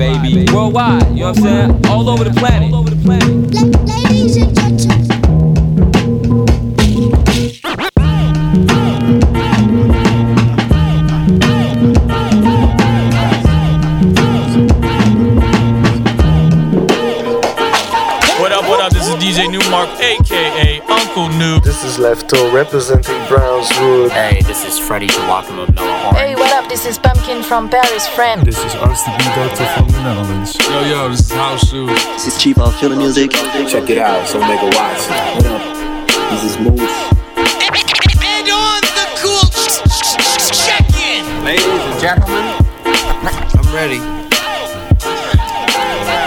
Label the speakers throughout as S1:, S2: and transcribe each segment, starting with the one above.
S1: baby. Worldwide, you know what I'm saying? All over the planet. Ladies and gentlemen. What up, what up?
S2: This is DJ Nu-Mark, aka Uncle New.
S3: This is Lefto representing Brownswood.
S4: Hey, this is Freddie Joachim of Noah Orange.
S5: Hey, what up? This is Pumpkin from Paris, France.
S6: This is RCB Doctor from the Netherlands.
S7: Yo, yo, this is House Shoes.
S8: This is Chief of Killer Music.
S9: Check it out, so make a watch. What up? This is Moose.
S10: And on the cool check-in.
S11: Ladies and gentlemen, I'm ready.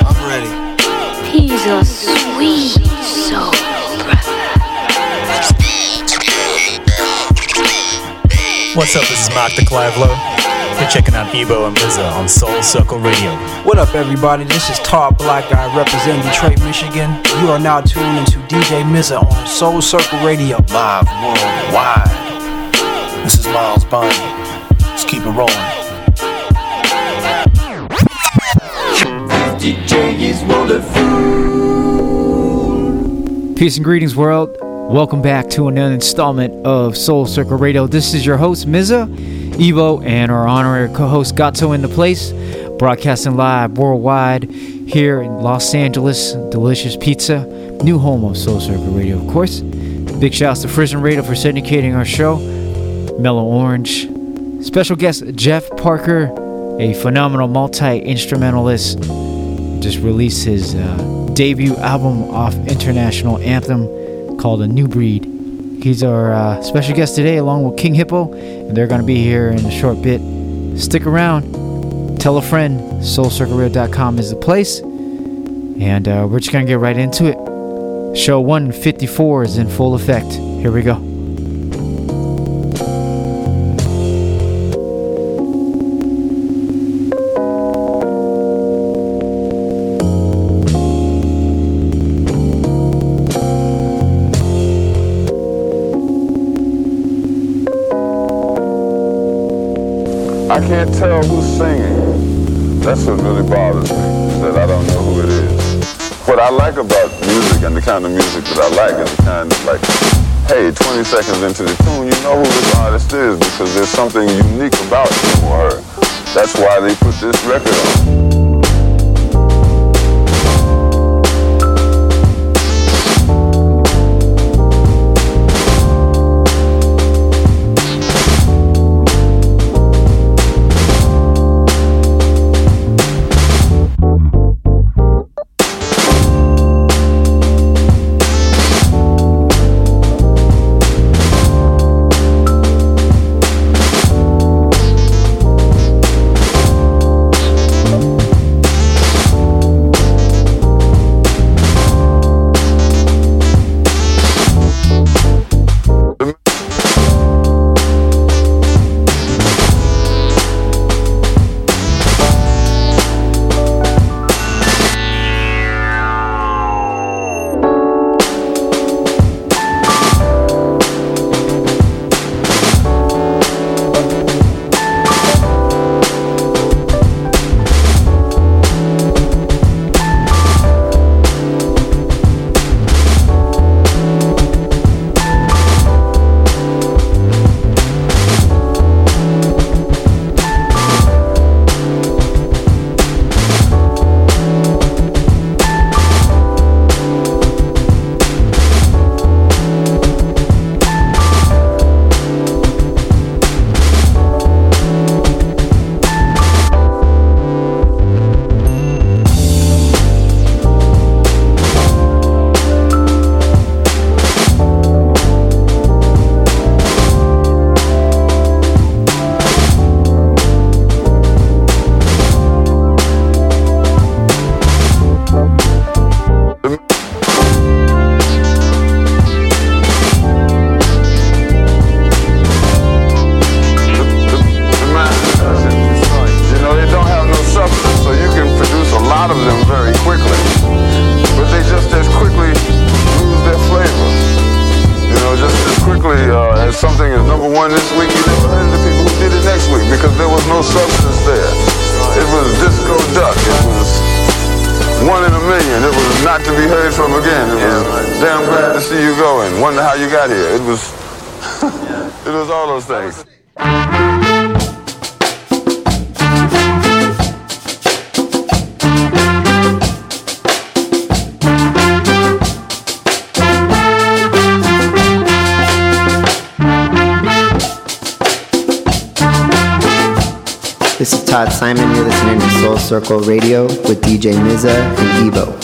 S11: I'm ready.
S12: He's a sweet soul brother.
S13: What's up? This is Mark the Clavlo. You're checking out Evo and Liza on Soul Circle Radio.
S14: What up, everybody? This is Todd Black. I represent Detroit, Michigan. You are now tuned into DJ Mizza on Soul Circle Radio.
S15: Live worldwide. This is Miles Bonny. Let's keep it rolling.
S16: DJ is wonderful.
S17: Peace and greetings, world. Welcome back to another installment of Soul Circle Radio. This is your host, Miza, Evo, and our honorary co host, Gato in the place, broadcasting live worldwide here in Los Angeles. Delicious pizza, new home of Soul Circle Radio, of course. Big shouts to Frisian Radio for syndicating our show, Mellow Orange. Special guest, Jeff Parker, a phenomenal multi instrumentalist just released his uh, debut album off International Anthem called A New Breed. He's our uh, special guest today, along with King Hippo, and they're going to be here in a short bit. Stick around, tell a friend. SoulCircleRadio.com is the place, and uh, we're just going to get right into it. Show 154 is in full effect. Here we go.
S18: Can't tell who's singing. That's what really bothers me, is that I don't know who it is. What I like about music and the kind of music that I like is the kind of like, hey, 20 seconds into the tune, you know who this artist is because there's something unique about him or her. That's why they put this record on.
S19: Soul Radio with DJ Miza and Evo.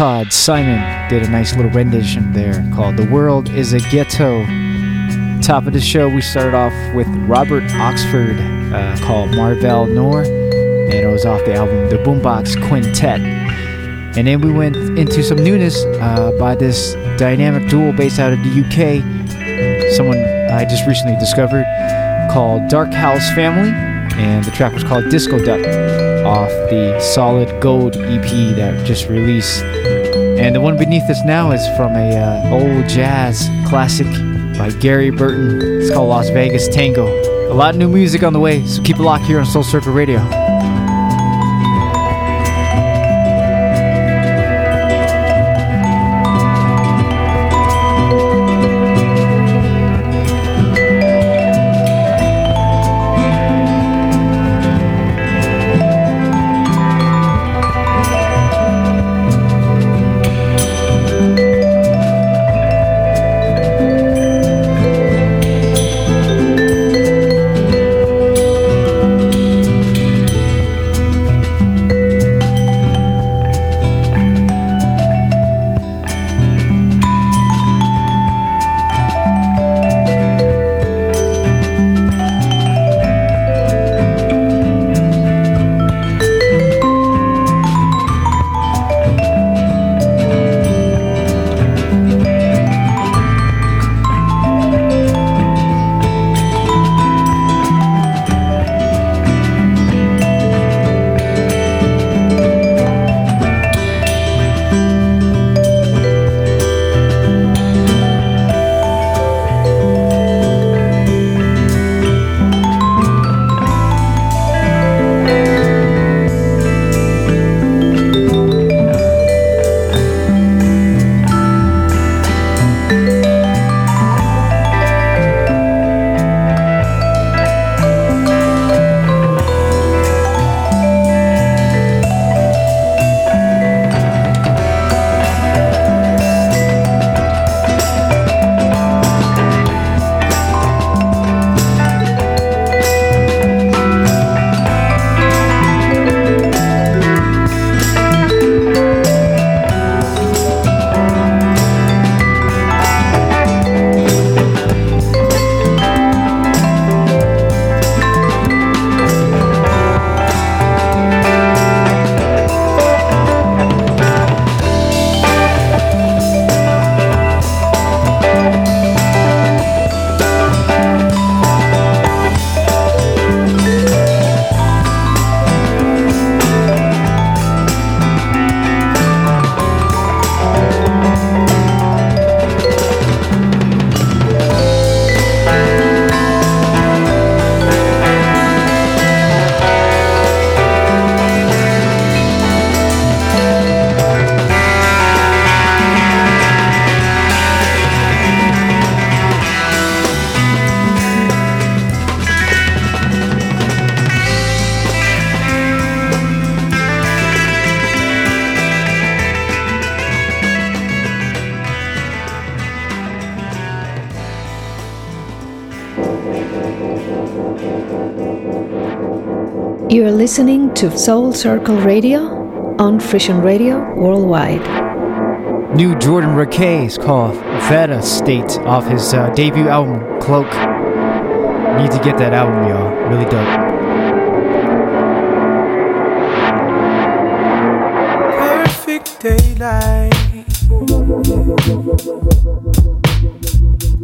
S17: Todd Simon did a nice little rendition there called The World is a Ghetto. Top of the show, we started off with Robot Oxford uh, called Marvel Noir, and it was off the album The Boombox Quintet. And then we went into some newness uh, by this dynamic duo based out of the UK, someone I just recently discovered called Darkhouse Family, and the track was called Disco Duck off the Solid Gold EP that just released. And the one beneath us now is from a uh, old jazz classic by Gary Burton. It's called Las Vegas Tango. A lot of new music on the way, so keep it locked here on Soul Circle Radio.
S20: Listening to Soul Circle Radio on Frisian Radio Worldwide.
S17: New Jordan Rakei is called Theta State off his uh, debut album, Cloak. Need to get that album, y'all. Really dope.
S21: Perfect daylight.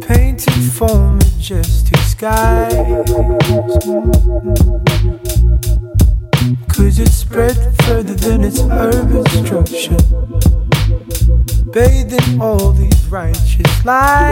S21: Painted for majestic skies. Righteous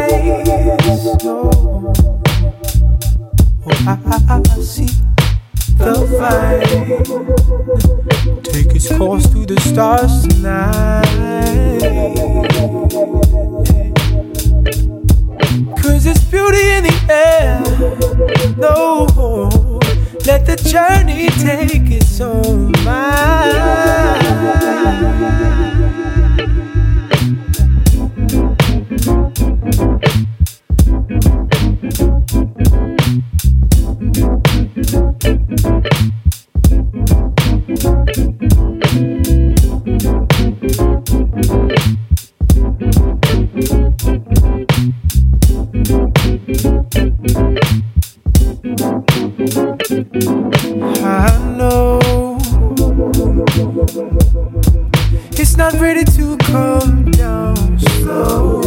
S21: It's not ready to come down slow.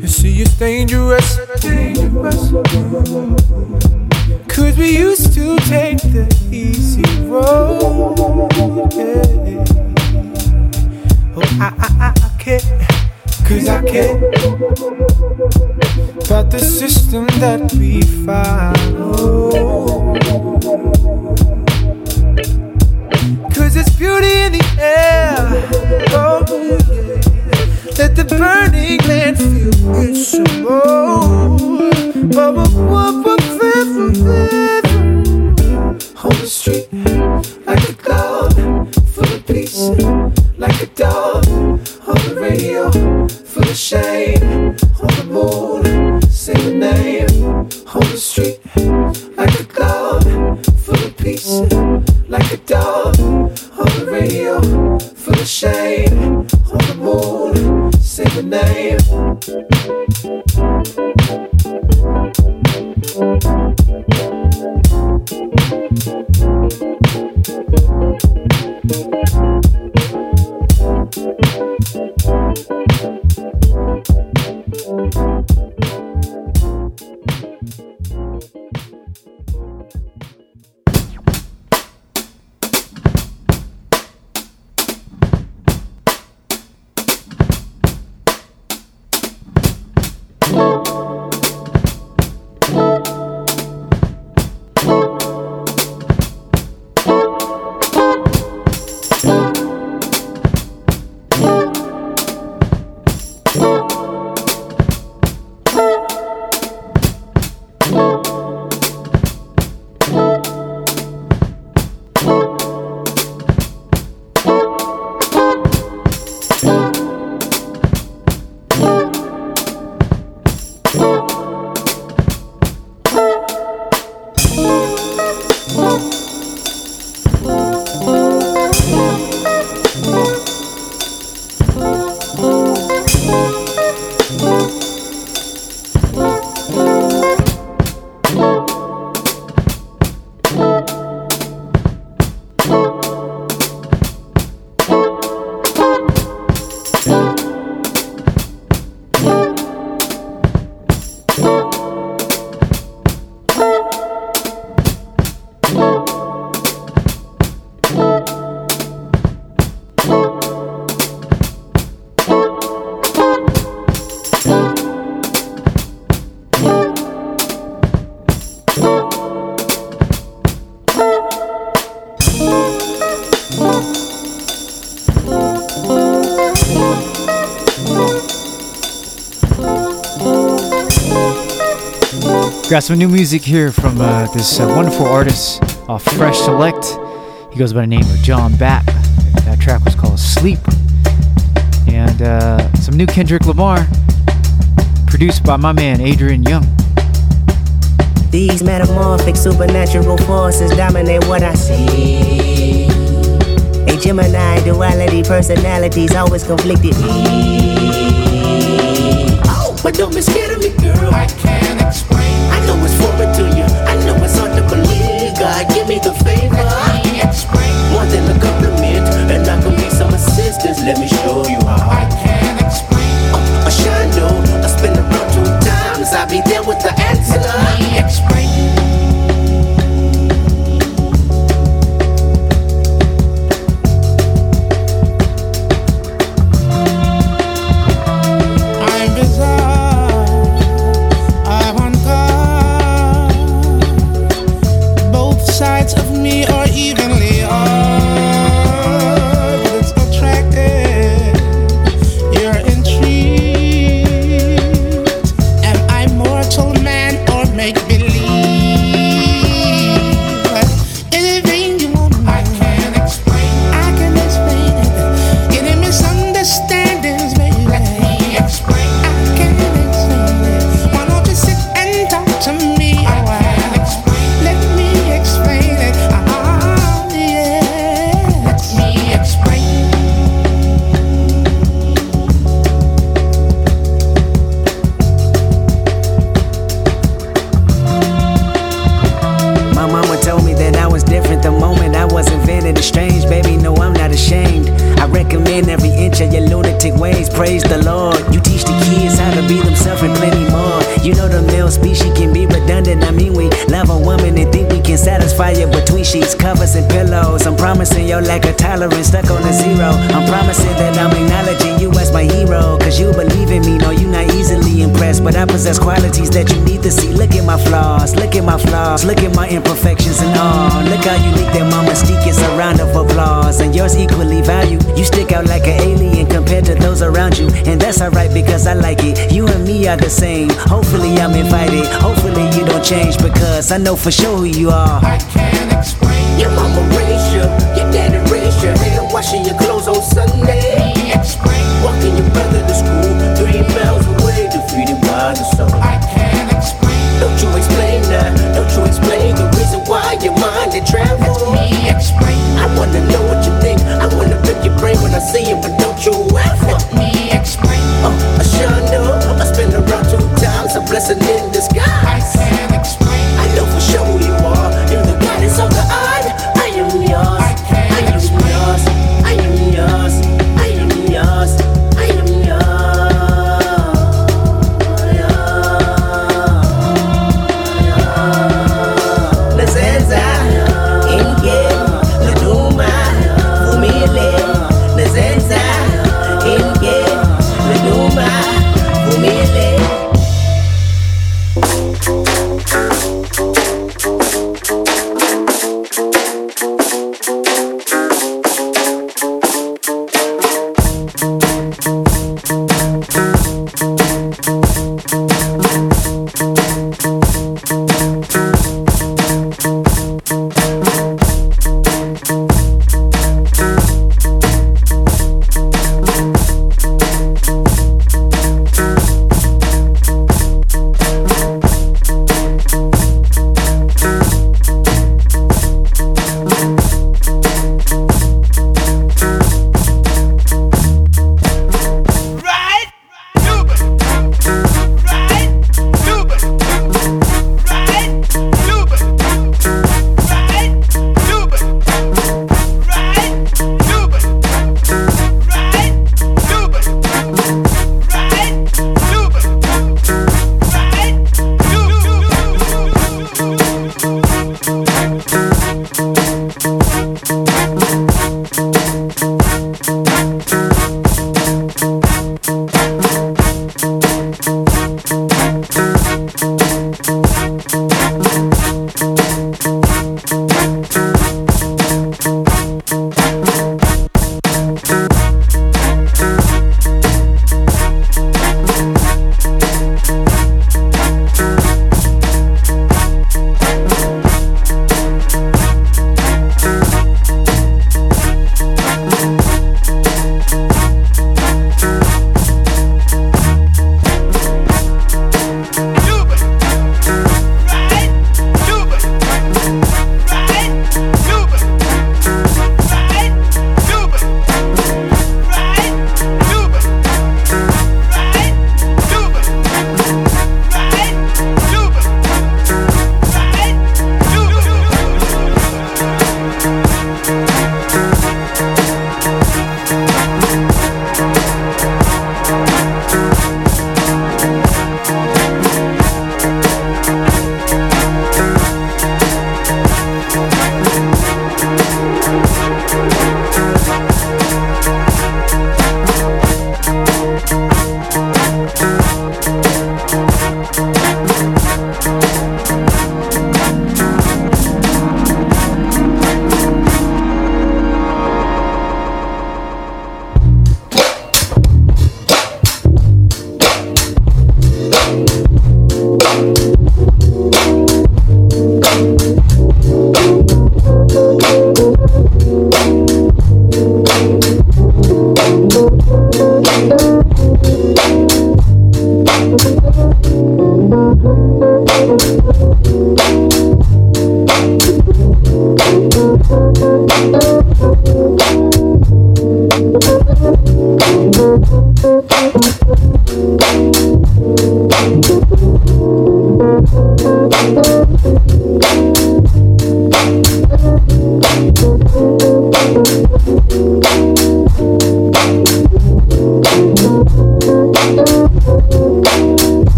S21: You see, it's dangerous. dangerous. Cause we used to take the easy road. Yeah. Oh, I, I, I, I can't. Cause I can't. About the system that we follow. Let the burning land feel its some
S17: Got some new music here from uh, this uh, wonderful artist off Fresh Select. He goes by the name of Jon Bap. That track was called Sleep. And uh, some new Kendrick Lamar, produced by my man Adrian Younge.
S22: These metamorphic supernatural forces dominate what I see. A Gemini duality personalities always conflicted. Oh, but don't be scared of me, girl. I can't explain. I know it's to you. I know it's hard to believe. God, give me the favor. I. More than a compliment, and I can be some assistance. Let me show you how. I can't explain. Uh, a shine I spin around two times. I'll be there with the answer. Explain. The
S23: same. Hopefully I'm invited. Hopefully you don't change because I know for sure who you are.
S22: I can't explain. Your mama raised you, your daddy raised you, and washing your clothes on Sunday. Explain. Walking your brother to school, three miles away, defeated by the sun. I can't explain. Don't you explain that? Don't you explain the reason why your mind it travels? Let me explain. I wanna know what you think. I wanna pick your brain when I see you, but don't you ever. Let me explain. Oh, I sure times, a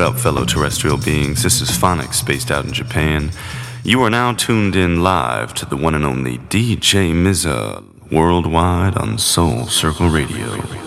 S24: fellow terrestrial beings. This is Phonics, based out in Japan. You are now tuned in live to the one and only DJ Miza, worldwide on Soul Circle Radio.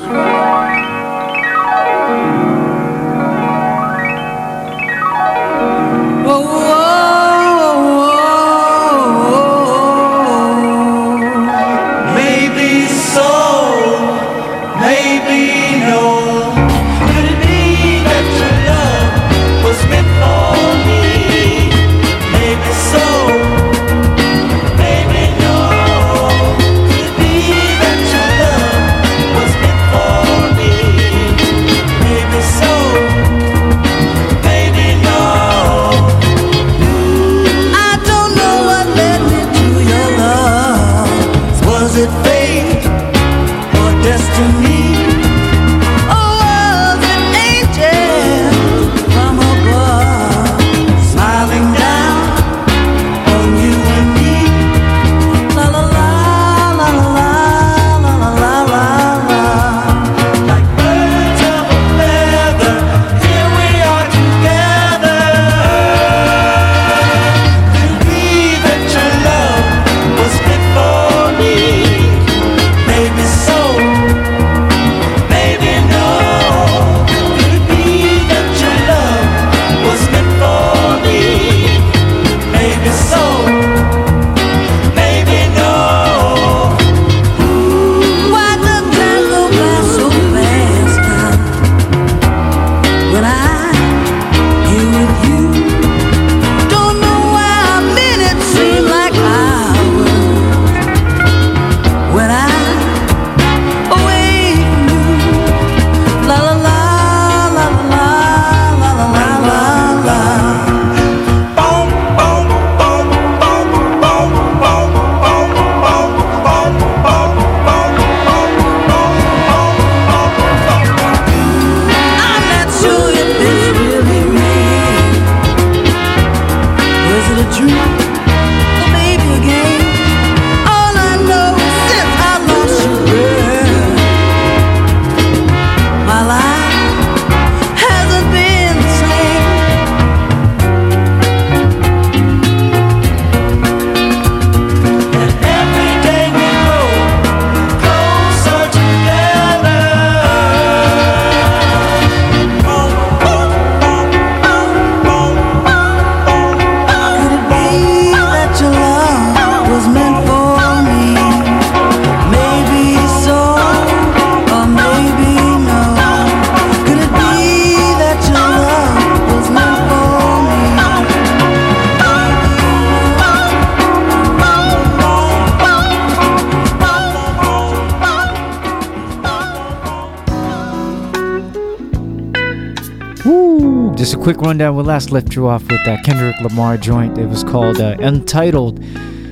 S17: Quick rundown. We last left you off with that Kendrick Lamar joint. It was called uh, Untitled,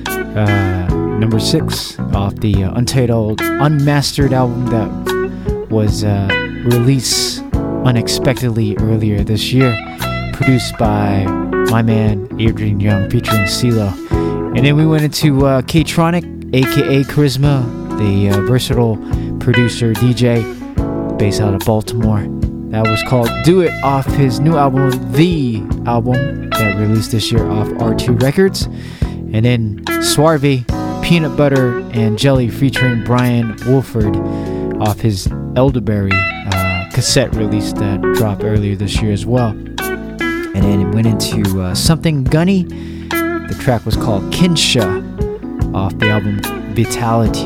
S17: uh, number six off the uh, Untitled Unmastered album that was uh, released unexpectedly earlier this year, produced by my man Adrian Younge featuring CeeLo. And then we went into uh, Kaytronik, aka Charisma, the uh, versatile producer DJ based out of Baltimore. That was called Do It off his new album, The Album, that released this year off R2 Records. And then Swarvy, Peanut Butter and Jelly featuring Brian Woolford off his Elderberry uh, cassette release that dropped earlier this year as well. And then it went into uh, Sumthin Gunny. The track was called Kinsha off the album Vitality.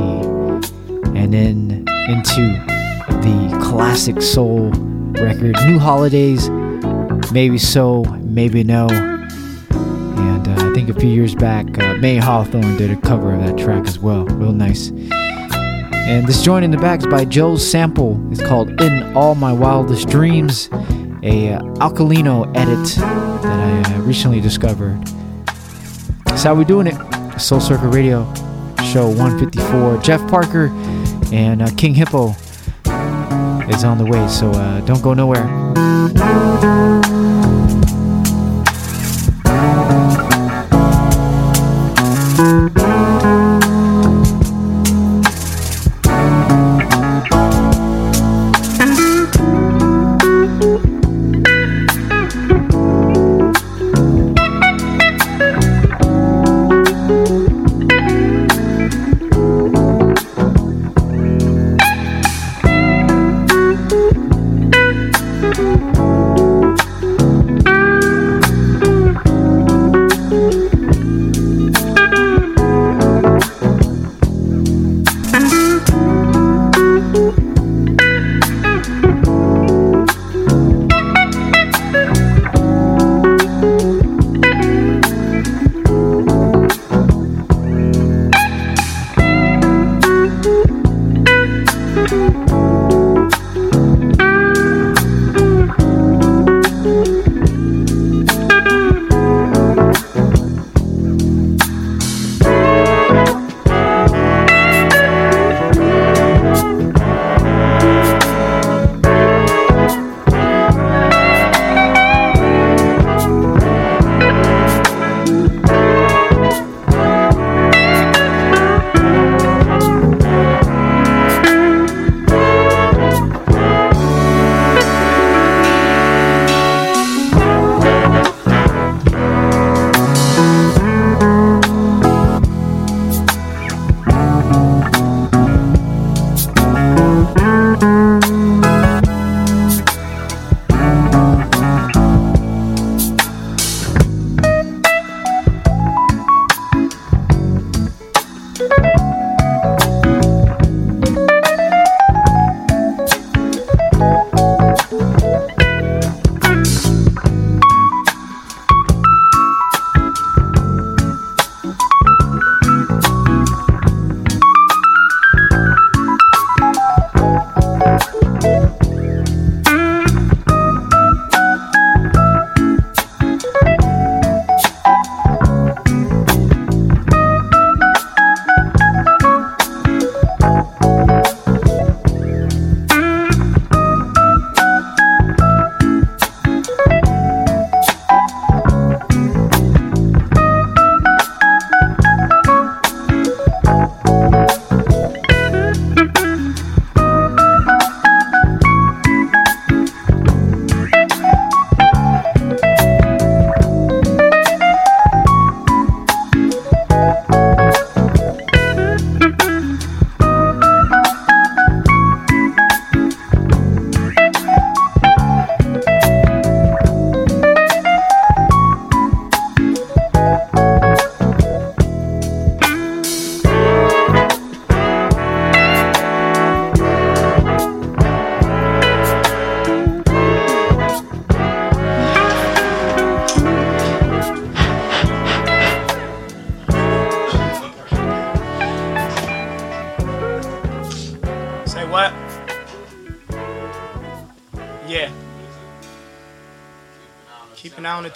S17: And then into the classic soul record New Holiday's, Maybe So, Maybe No. And uh, I think a few years back, uh, Mayer Hawthorne did a cover of that track as well. Real nice. And this joint in the back is by Joe Sample. It's called In All My Wildest Dreams, a uh, Alkalino edit that I uh, recently discovered. That's how we doing it. Soul Circle Radio, show 154. Jeff Parker and uh, King Hippo is on the way, so uh, don't go nowhere.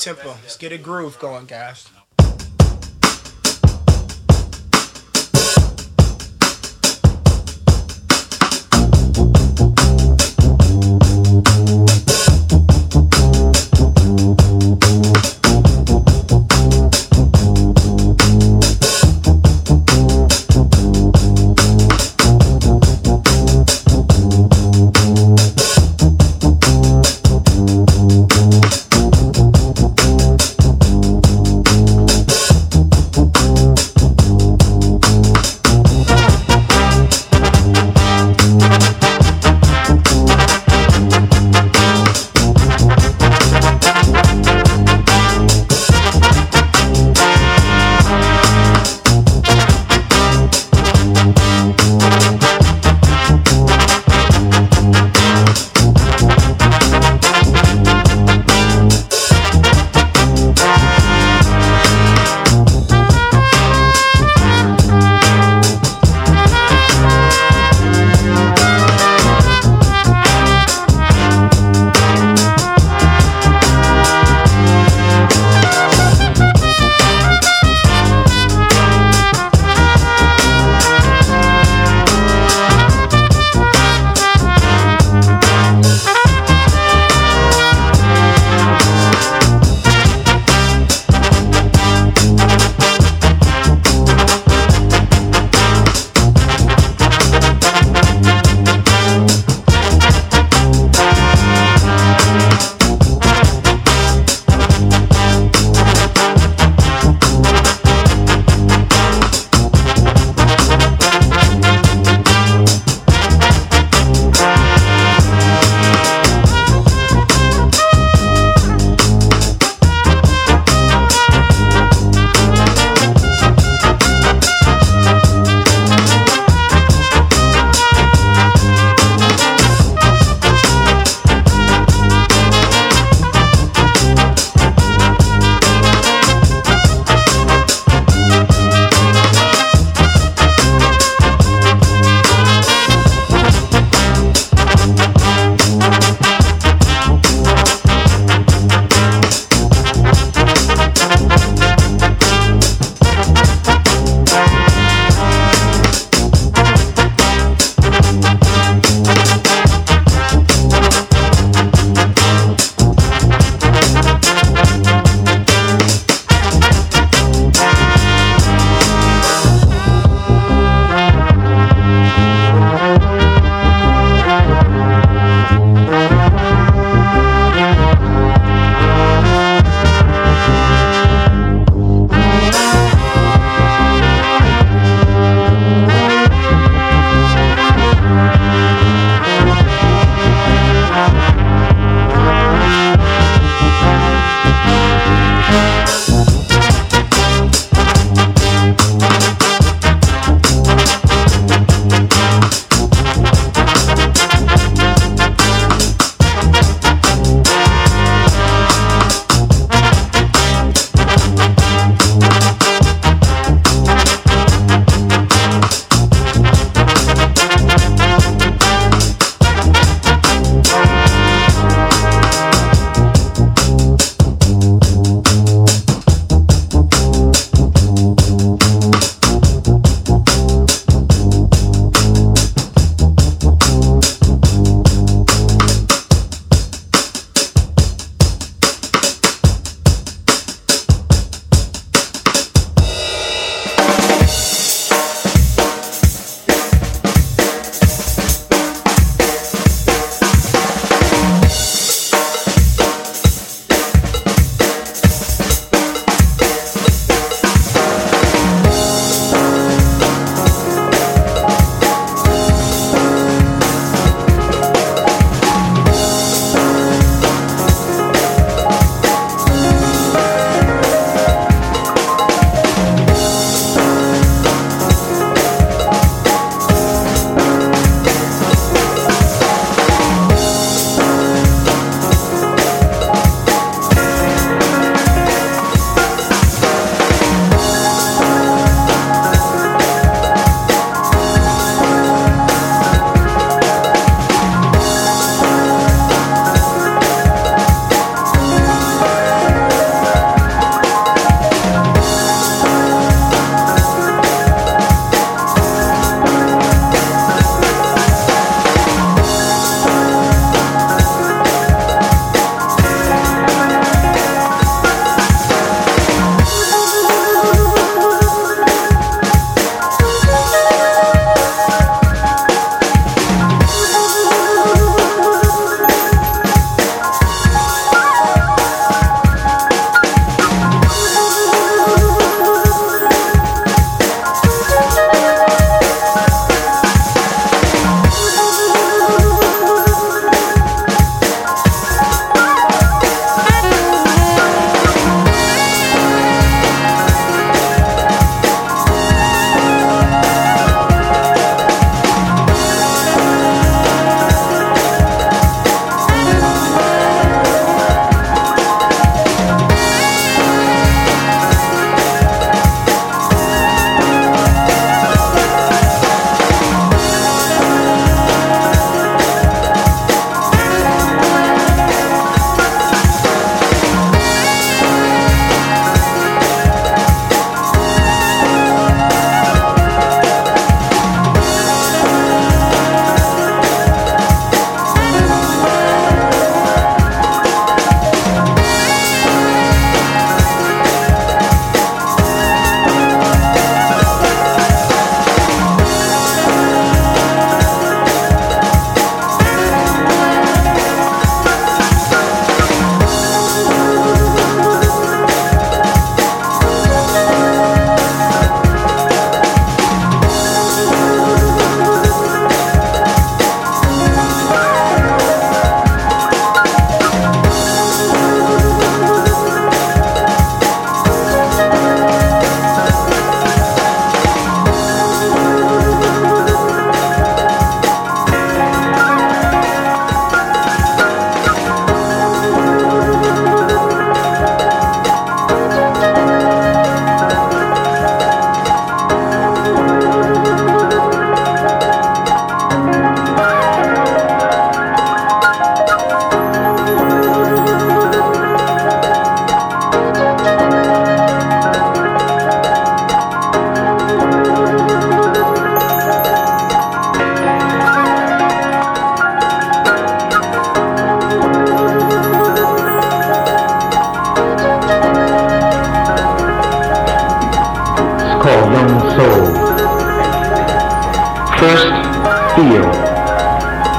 S25: Tempo. Let's get a groove going, guys.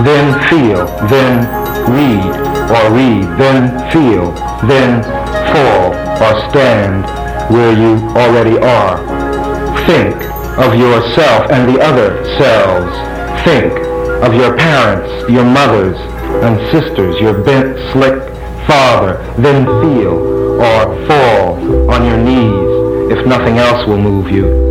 S26: Then feel, then read or read, then feel, then fall or stand where you already are. Think of yourself and the other selves. Think of your parents, your mothers and sisters, your bent, slick father. Then feel or fall on your knees if nothing else will move you.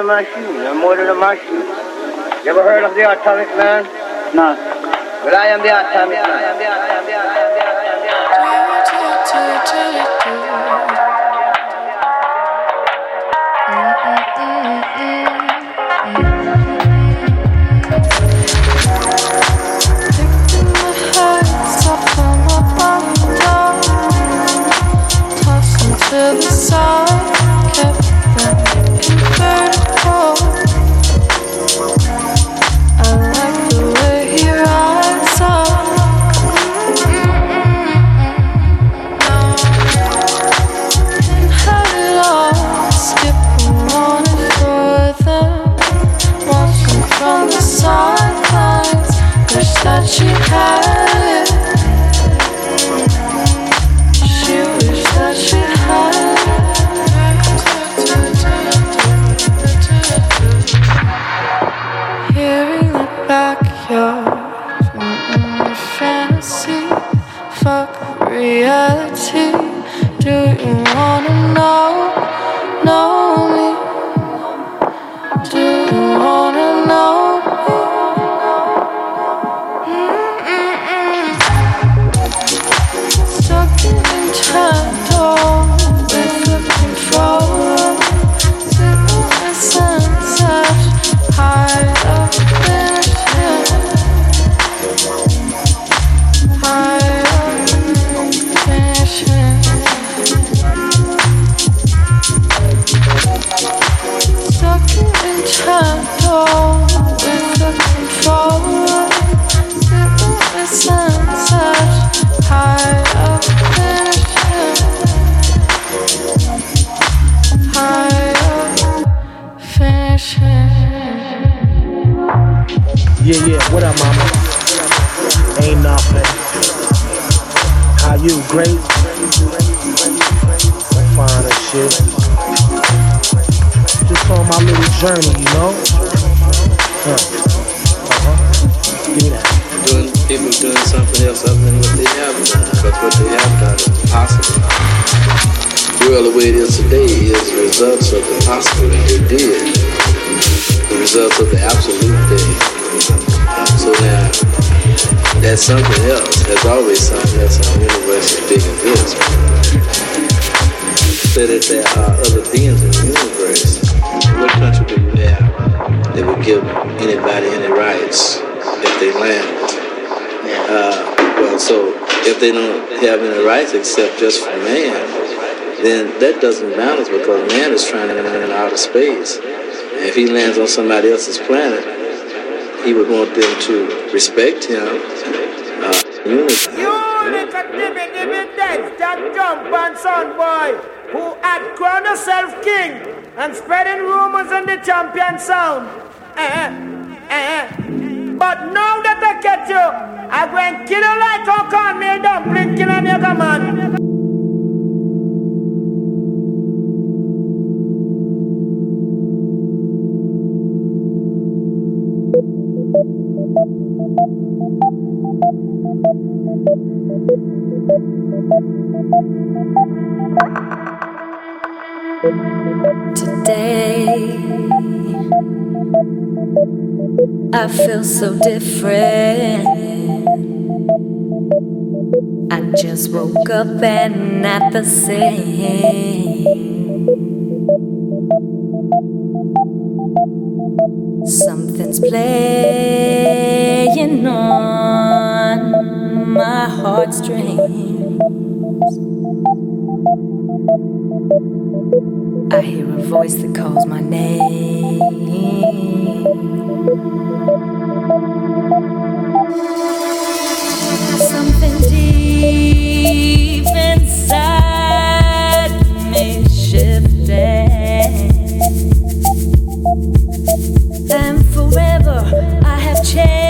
S27: Than a machine, I'm more than a machine. You ever heard of the atomic man? No. Well, I am the atomic
S28: To
S29: space. And if he lands on somebody else's planet, he would want them to respect him. Uh.
S30: You little dibby dibby dead, that dumb son boy who had crowned herself king and spreading rumors in the champion sound.
S31: Uh-huh. I feel so different. I just woke up and not the same. Something's playing on my heartstrings. I hear a voice that calls and forever I have changed.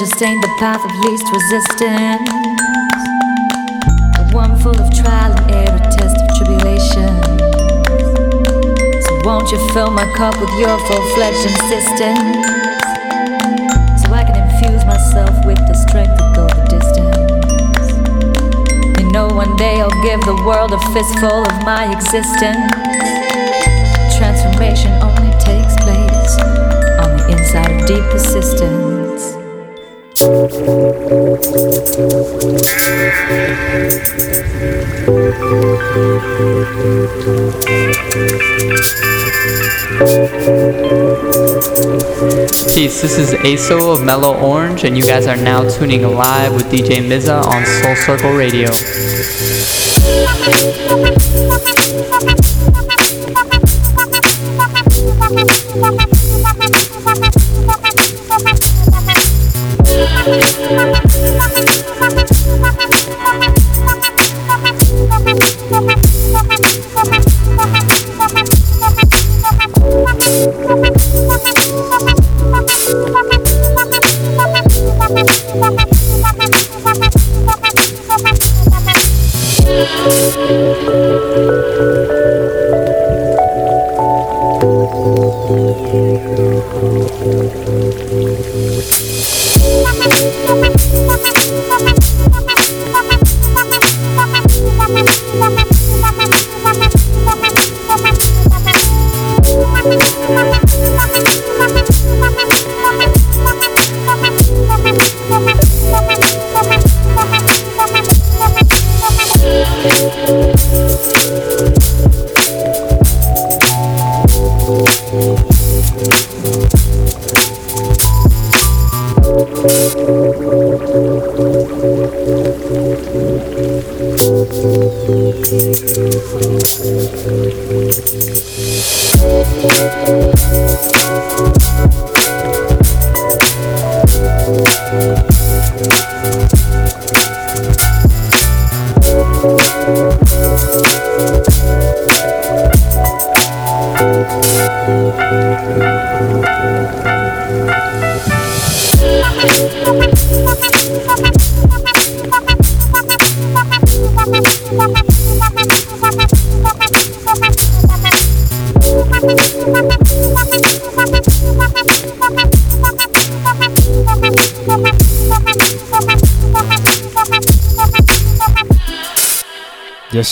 S31: Just ain't the path of least resistance. The one full of trial and error, test of tribulation. So won't you fill my cup with your full-fledged insistence? So I can infuse myself with the strength to go the distance. You know one day I'll give the world a fistful of my existence. Transformation only takes place on the inside of deep persistence.
S32: Peace, this is ASO of Mellow Orange, and you guys are now tuning live with DJ Mza on Soul Circle Radio. Thank you.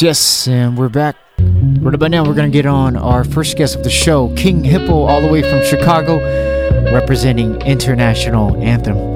S17: Yes, yes, and we're back. Right about now, we're going to get on our first guest of the show, King Hippo, all the way from Chicago, representing International Anthem.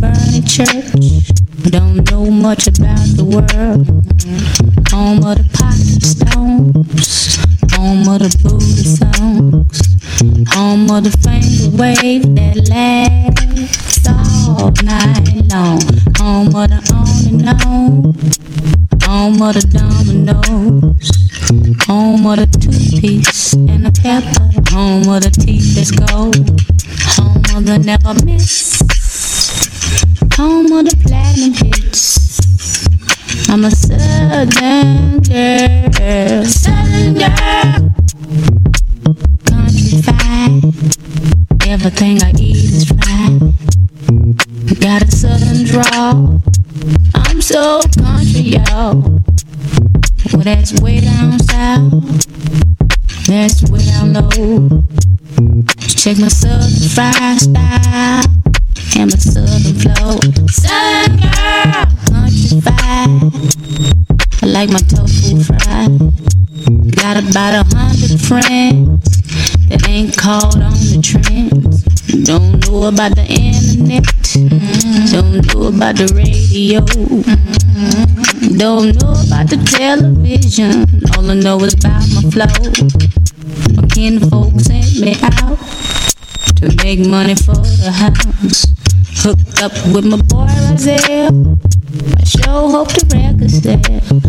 S33: Burning church. Don't know much about the world. Home of the pocket stones, home of the booty songs, home of the finger wave that lasts all night long. Home of the on and on, home of the dominoes, home of the two and the pepper, home of the teeth that's gold, home of the never miss, home of the platinum hits. I'm a southern girl, southern girl, countrified. Everything I eat is fried. Got a southern drawl. I'm so country, y'all. Well, that's way down south. That's way down low. Check my southern fried style and my southern flow. Southern girl, countrified. I like my tofu fried. Got about a hundred friends that ain't caught on the trends. Don't know about the internet. Don't know about the radio. Don't know about the television. All I know is about my flow. My folks sent me out to make money for the house. Hooked up with my boy Razelle. I sure hope the record sell.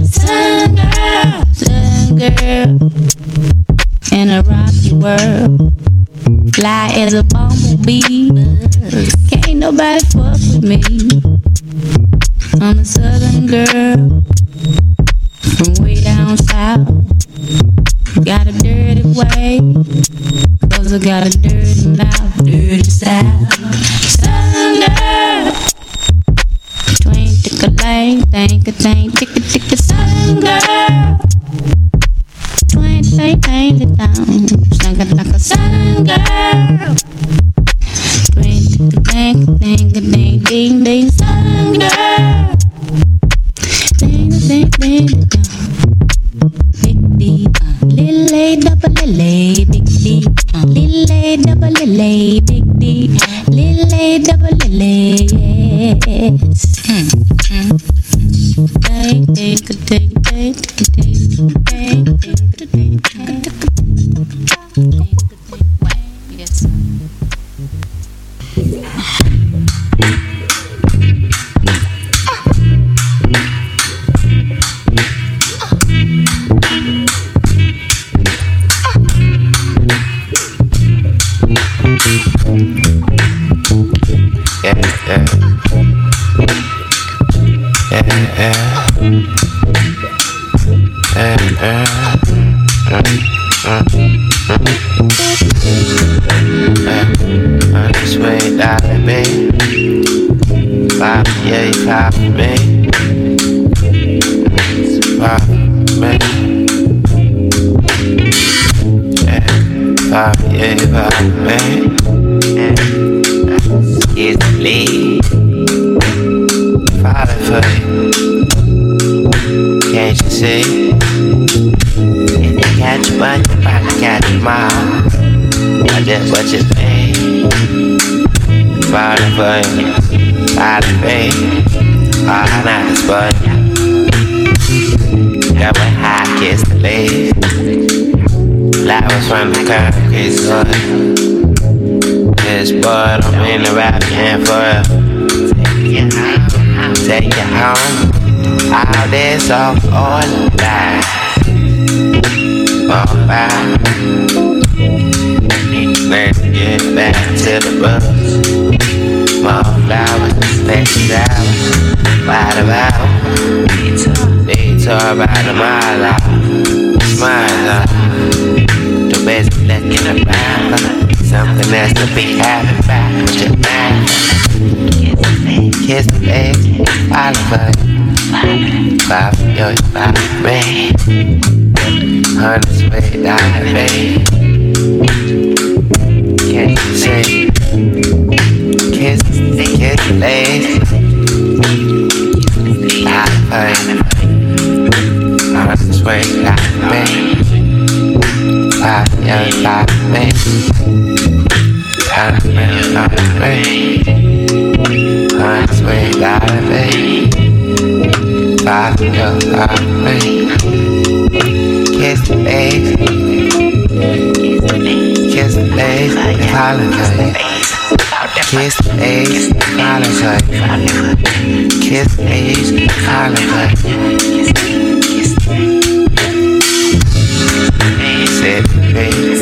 S33: Sun girl, sun girl, in a rocky world. Fly as a bumblebee. Can't nobody fuck with me. I'm a southern girl from way down south. Got a dirty way, cause I got a dirty mouth, dirty. Southern girl. Twink, tick a lane, think a tank, tick a tick a southern girl. Twink, think, think it down. It like a tick a think, think a ding, ding, ding, girl. Ding, ding, ding, ding, D, little A, double L A, big D, little A, double L A, big D, little A, double L A, yes. Take, take, take, take, take,
S34: take, take, take, take. Again for you. Take you home. All this off all life. All right. Let's get back to the bus. More flowers, next hours. By the hour. Detour by the mile. Smile out. The best looking around. Something that's to be with your. Kiss the legs, follow me. Pop your pop me. Hundred sweet dollar babe. Can't you see? Kiss, kiss the legs. Pop me. Hundred sweet dollar babe. Pop your pop me. Pop your pop me. Hundred sweet dollar babe. Pop your pop me. Kiss the legs. Kiss the legs. Holiday. Kiss the legs. Holiday. Kiss the legs. Holiday. Sit, face,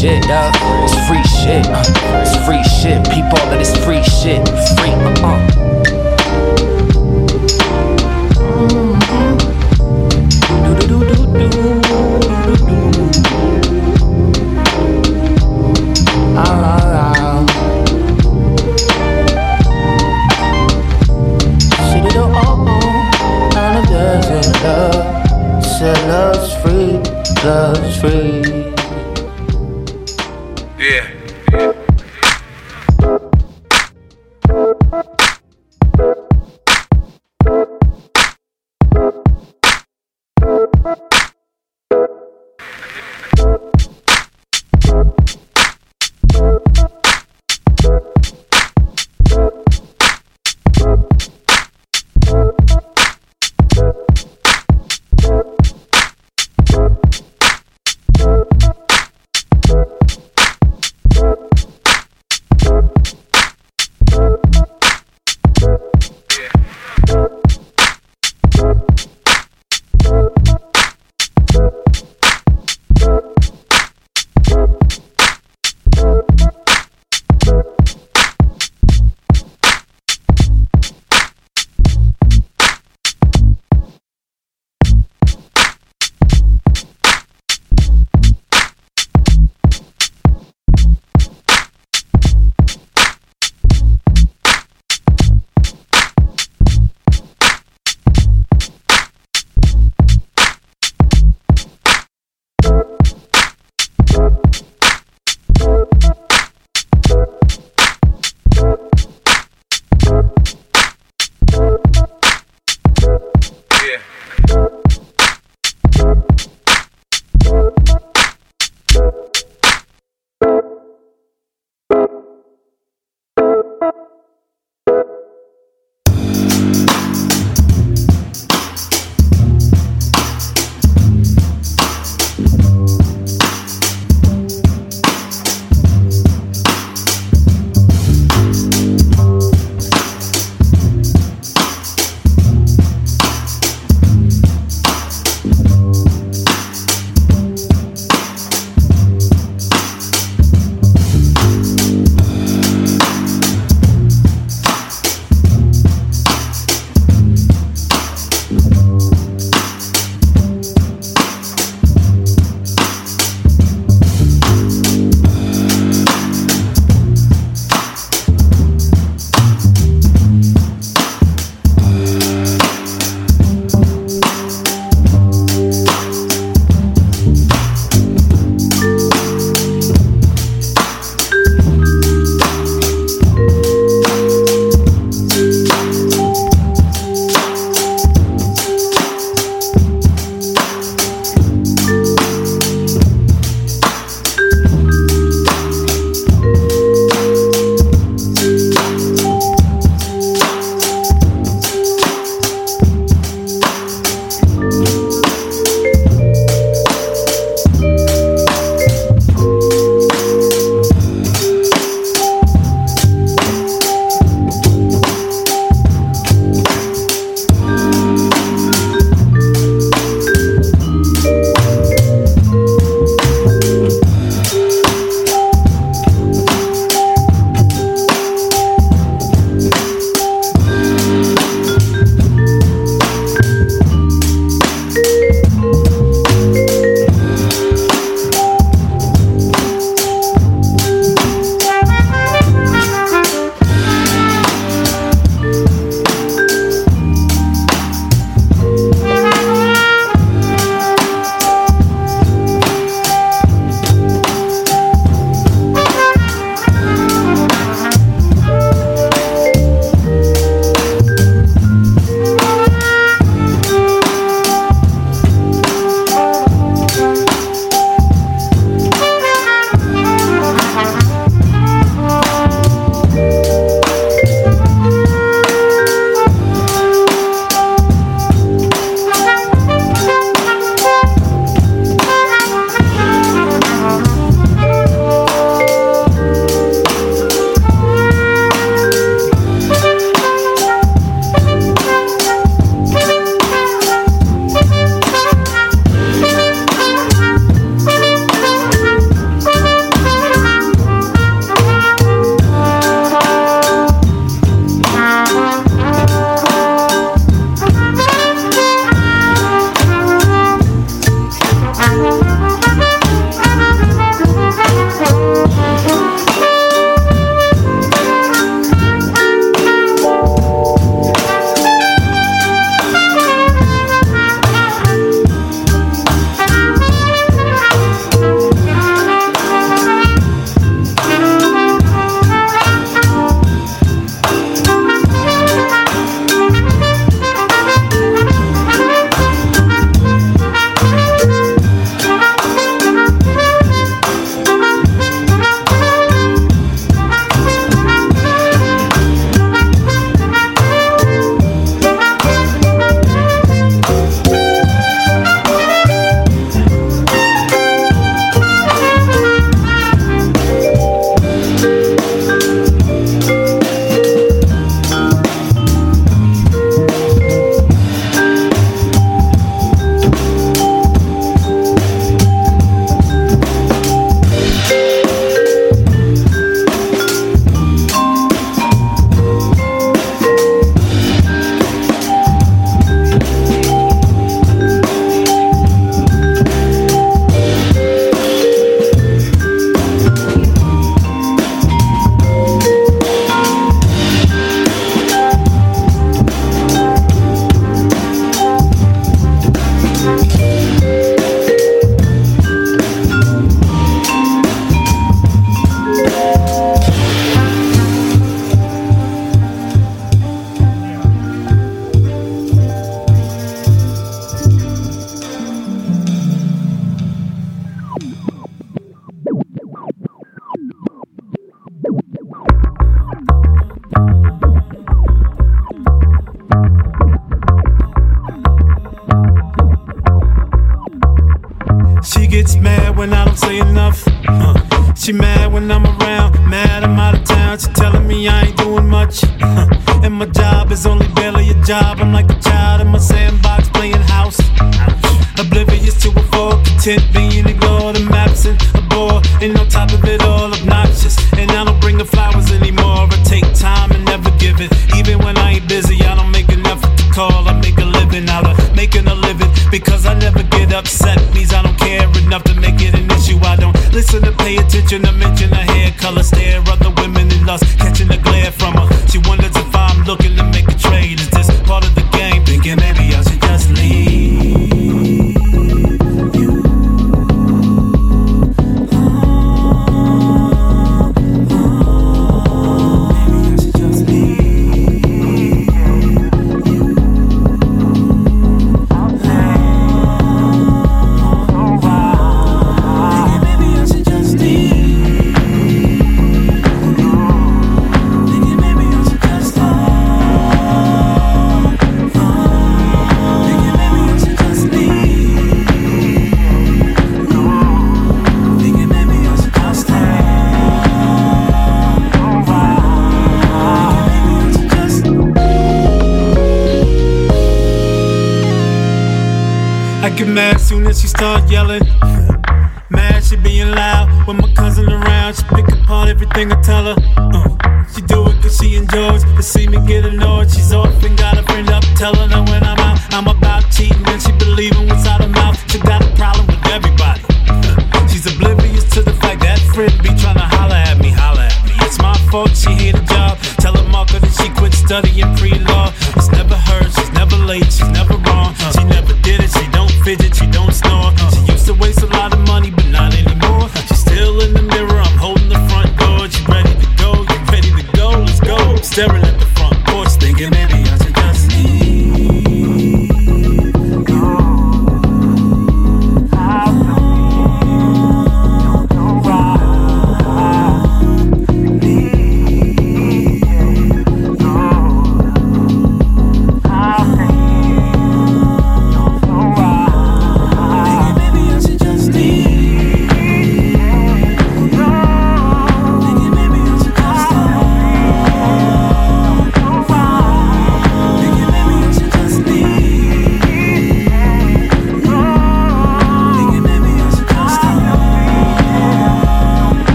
S35: shit, it's free shit,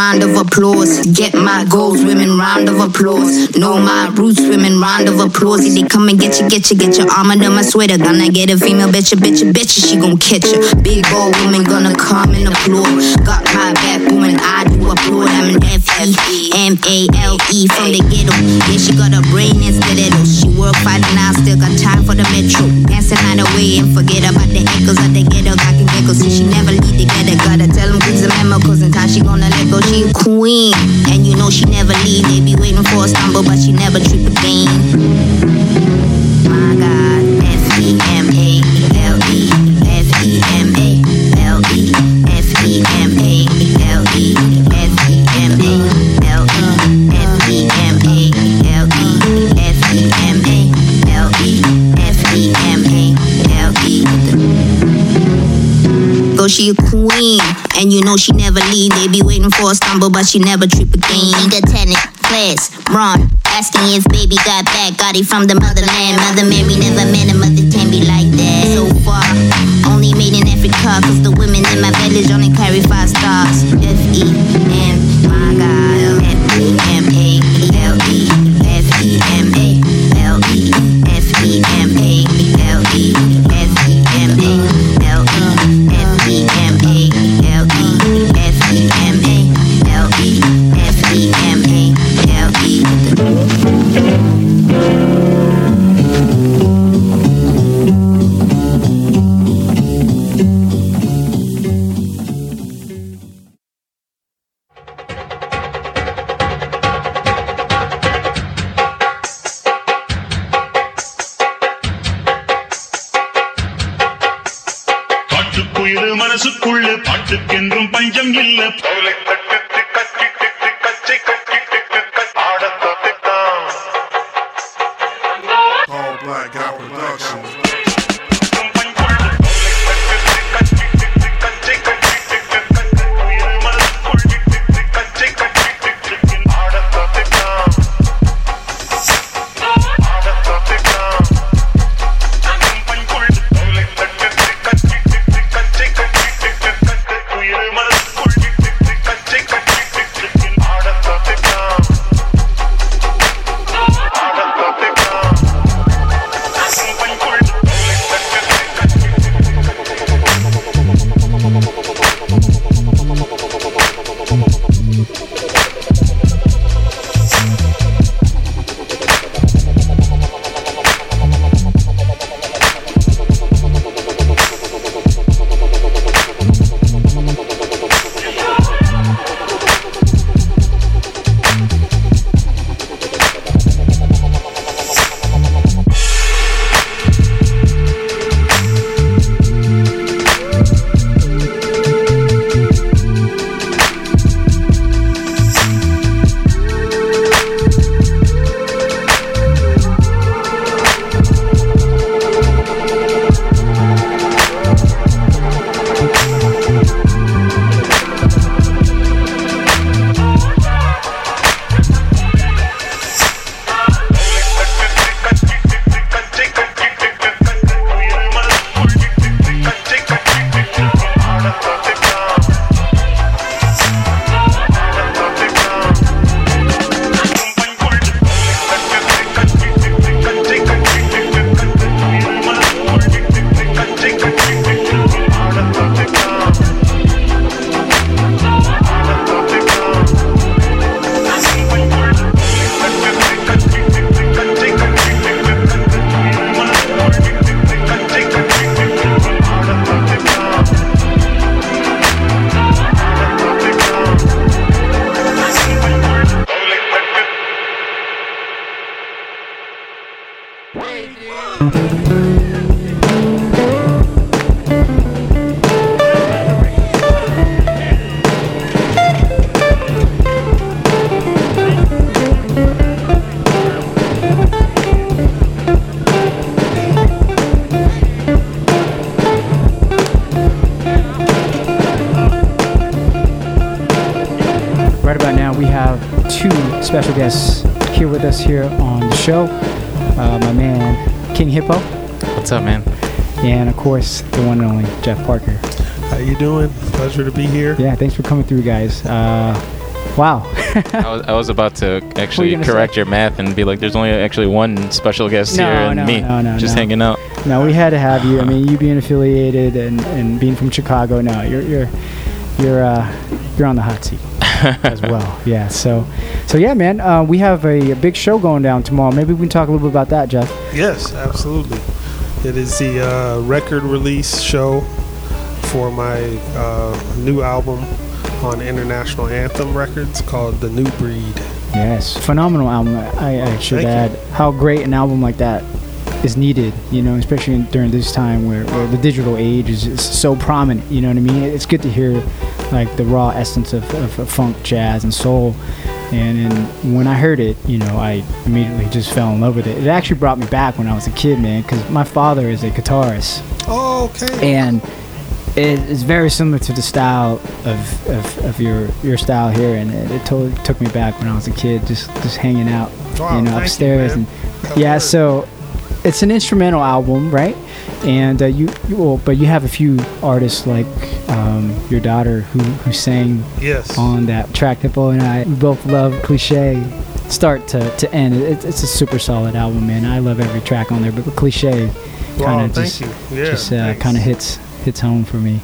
S36: round of applause. Get my goals, women, round of applause. Know my roots, women, round of applause. If they come and get you, get you, get your armor done, I Gonna I get a female, bitch, a bitch, a bitch, she gon' catch you. Big old woman gonna come and applaud. Got my back, woman, I do applaud. I'm an F-E, M-A-L-E from the ghetto. Yeah, she got a brain and stiletto. She work five I still got time for the metro. Dancing outta the way and forget about the echoes of the ghetto. I can giggle, see she never leave the ghetto. Gotta tell them, cause the memo, cause in time she gonna let go she queen. And you know she never leave. They be waiting for a stumble, but she never trip again. My God, FDM. Know she never leave. They be waiting for a stumble, but she never trip again. Need a tenant, class, run. Asking if baby got back, got it from the motherland. Mother Mary never met a mother can be like that. So far, only made in Africa, cause the women in my village only carry five stars. F
S37: be here.
S17: Yeah, thanks for coming through, guys. Uh, wow.
S38: I was, I was about to actually
S17: gonna
S38: correct
S17: say?
S38: your math and be like, there's only actually one special guest
S17: No,
S38: here and
S17: no,
S38: me
S17: no, no,
S38: just
S17: no.
S38: hanging out.
S17: No, we had to have you. I mean, you being affiliated and, and being from Chicago. No, you're you're you're uh, you're on the hot seat as well. Yeah. So so yeah, man. Uh, we have a, a big show going down tomorrow. Maybe we can talk a little bit about that, Jeff.
S37: Yes, absolutely. It is the uh, record release show for my uh, new album on International Anthem Records called The New Breed.
S17: Yes, phenomenal album. I, I should
S37: Thank
S17: add how great an album like that is needed. You know, especially in, during this time where, where the digital age is, is so prominent. You know what I mean? It's good to hear like the raw essence of, of, of funk, jazz, and soul. And, and when I heard it, you know, I immediately just fell in love with it. It actually brought me back when I was a kid, man, because my father is a guitarist.
S37: Oh, okay.
S17: And
S31: it is very similar to the style of, of, of your your style here, and it, it totally took me back when I was a kid, just just hanging out,
S37: Wow,
S31: you know,
S37: you,
S31: upstairs,
S37: man.
S31: and yeah. So it's an instrumental album, right? And uh, you, you well, but you have a few artists like um, your daughter who who sang
S37: Yes.
S31: on that track. Hippo and I we both love cliche. Start to, to end, it, it's a super solid album, man. I love every track on there, but cliche kind of
S37: thank
S31: just.
S37: Yeah,
S31: just uh, kind of hits hits home for me.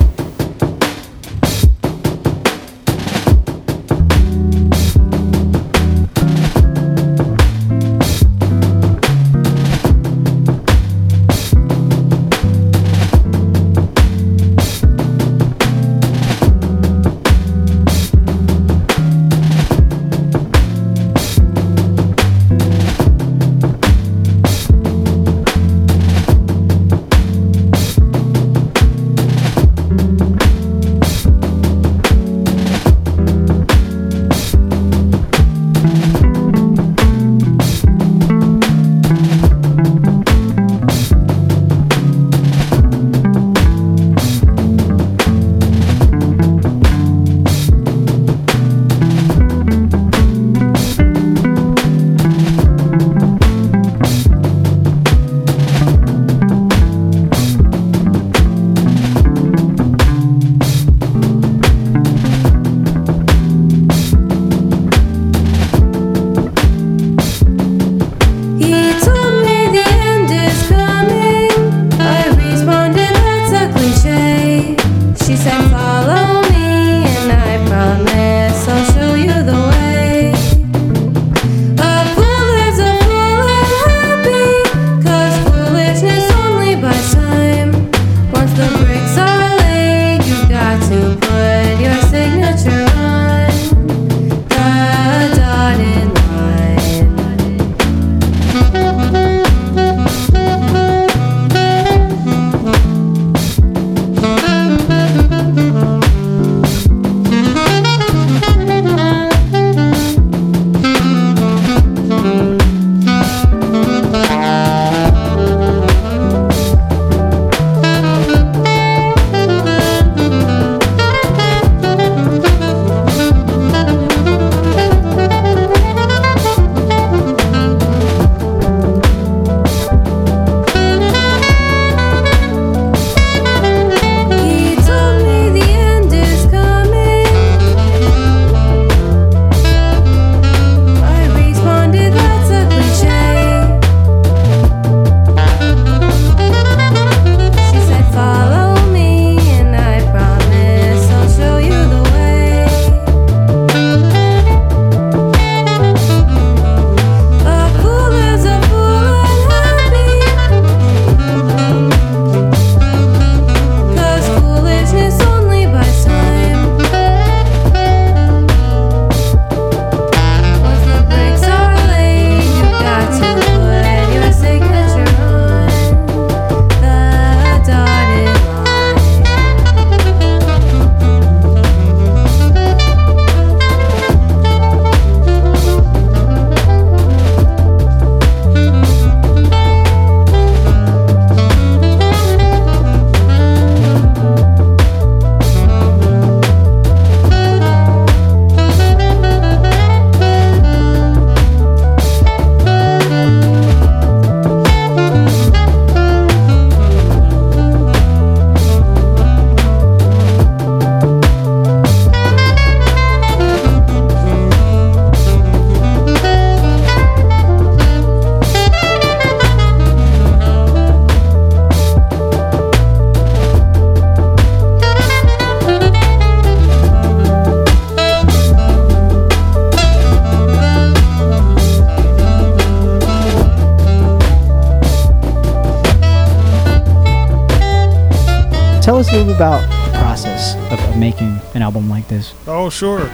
S31: Album like this.
S37: Oh, sure.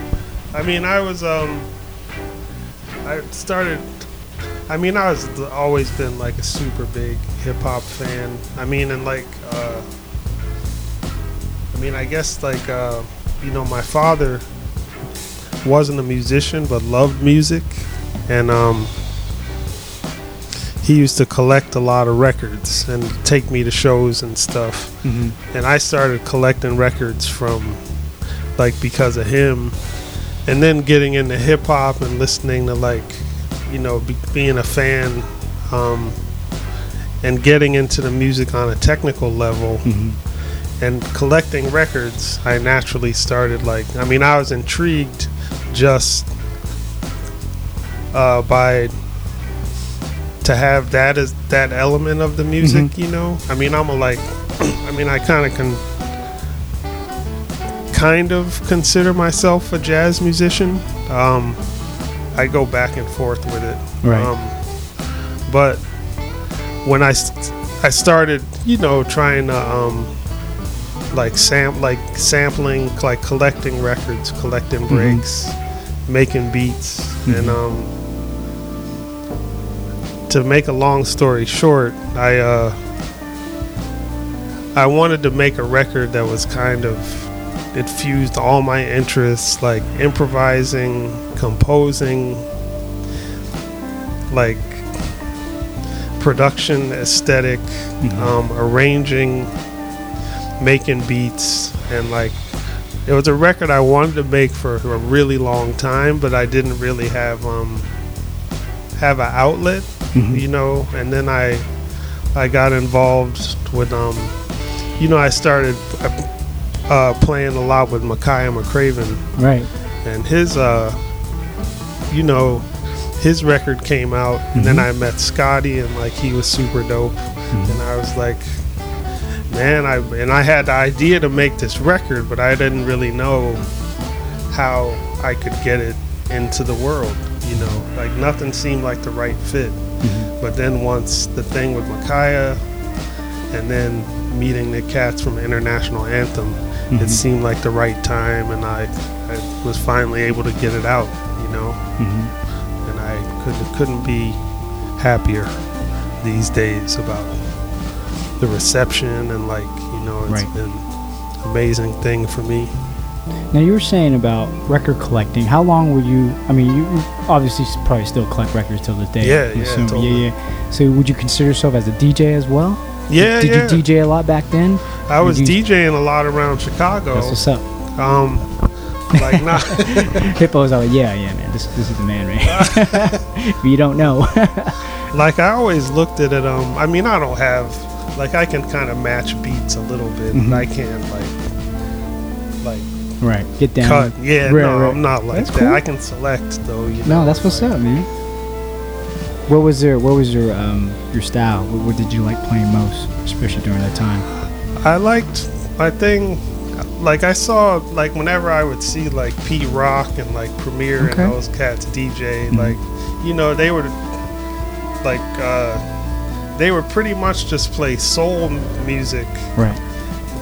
S37: I mean, I was um, I started. I mean, I was always been like a super big hip hop fan. I mean, and like, uh, I mean, I guess like, uh, you know, my father wasn't a musician but loved music, and um, he used to collect a lot of records and take me to shows and stuff.
S17: Mhm.
S37: And I started collecting records from like because of him, and then getting into hip hop and listening to like you know be, being a fan. Um, and getting into the music on a technical level and collecting records, I naturally started like I mean I was intrigued just uh, by to have that as that element of the music,
S17: Mhm.
S37: you know. I mean I'm a like I mean I kind of can kind of consider myself a jazz musician. Um, I go back and forth with it.
S17: Right.
S37: Um, but when I, st- I started, you know, trying to um, like sam like sampling, like collecting records, collecting
S17: Mhm.
S37: breaks, making beats, and um, to make a long story short, I uh, I wanted to make a record that was kind of it fused all my interests, like improvising, composing, like production, esthetic um, arranging, making beats, and like it was a record I wanted to make for a really long time, but I didn't really have um, have an outlet,
S17: Mhm.
S37: you know. And then I I got involved with um, you know, I started uh, playing a lot with Makaya McCraven,
S17: Right.
S37: and his uh, you know, his record came out, and then
S17: Mhm.
S37: I met Scotty, and like he was super dope, and I was like, man, I and I had the idea to make this record, but I didn't really know how I could get it into the world. You know, like nothing seemed like the right fit. But then once the thing with Makaya, and then meeting the cats from International Anthem,
S17: Mhm.
S37: it seemed like the right time, and I, I was finally able to get it out. You know,
S17: Mhm.
S37: and I couldn't couldn't be happier these days about the reception and like you know it's
S17: Right.
S37: been amazing thing for me.
S17: Now you were saying about record collecting. How long were you? I mean, you you obviously probably still collect records till this day.
S37: Yeah, yeah, totally.
S17: yeah, yeah. So would you consider yourself as a DJ as well?
S37: Yeah,
S17: Did
S37: yeah.
S17: you DJ a lot back then?
S37: I was
S17: you-
S37: DJing a lot around Chicago.
S17: That's what's up.
S37: Um, like not.
S17: Hippo's like, yeah, yeah, man. This this is the man, right? But you don't know.
S37: like I always looked at it. Um, I mean, I don't have like I can kind of match beats a little bit,
S17: Mhm.
S37: but I can't like like
S17: right. Get down.
S37: cut. Yeah,
S17: Right,
S37: no,
S17: right.
S37: I'm not like
S17: That's
S37: that.
S17: cool.
S37: I can select though. You know,
S17: No, that's what's up, man. What was your What was your um your style? What, what did you like playing most, especially during that time?
S37: I liked my thing. Like I saw, like whenever I would see like Pete Rock and like Premier
S17: Okay.
S37: and those cats DJ,
S17: Mhm.
S37: like you know they would like uh they would pretty much just play soul music,
S17: Right.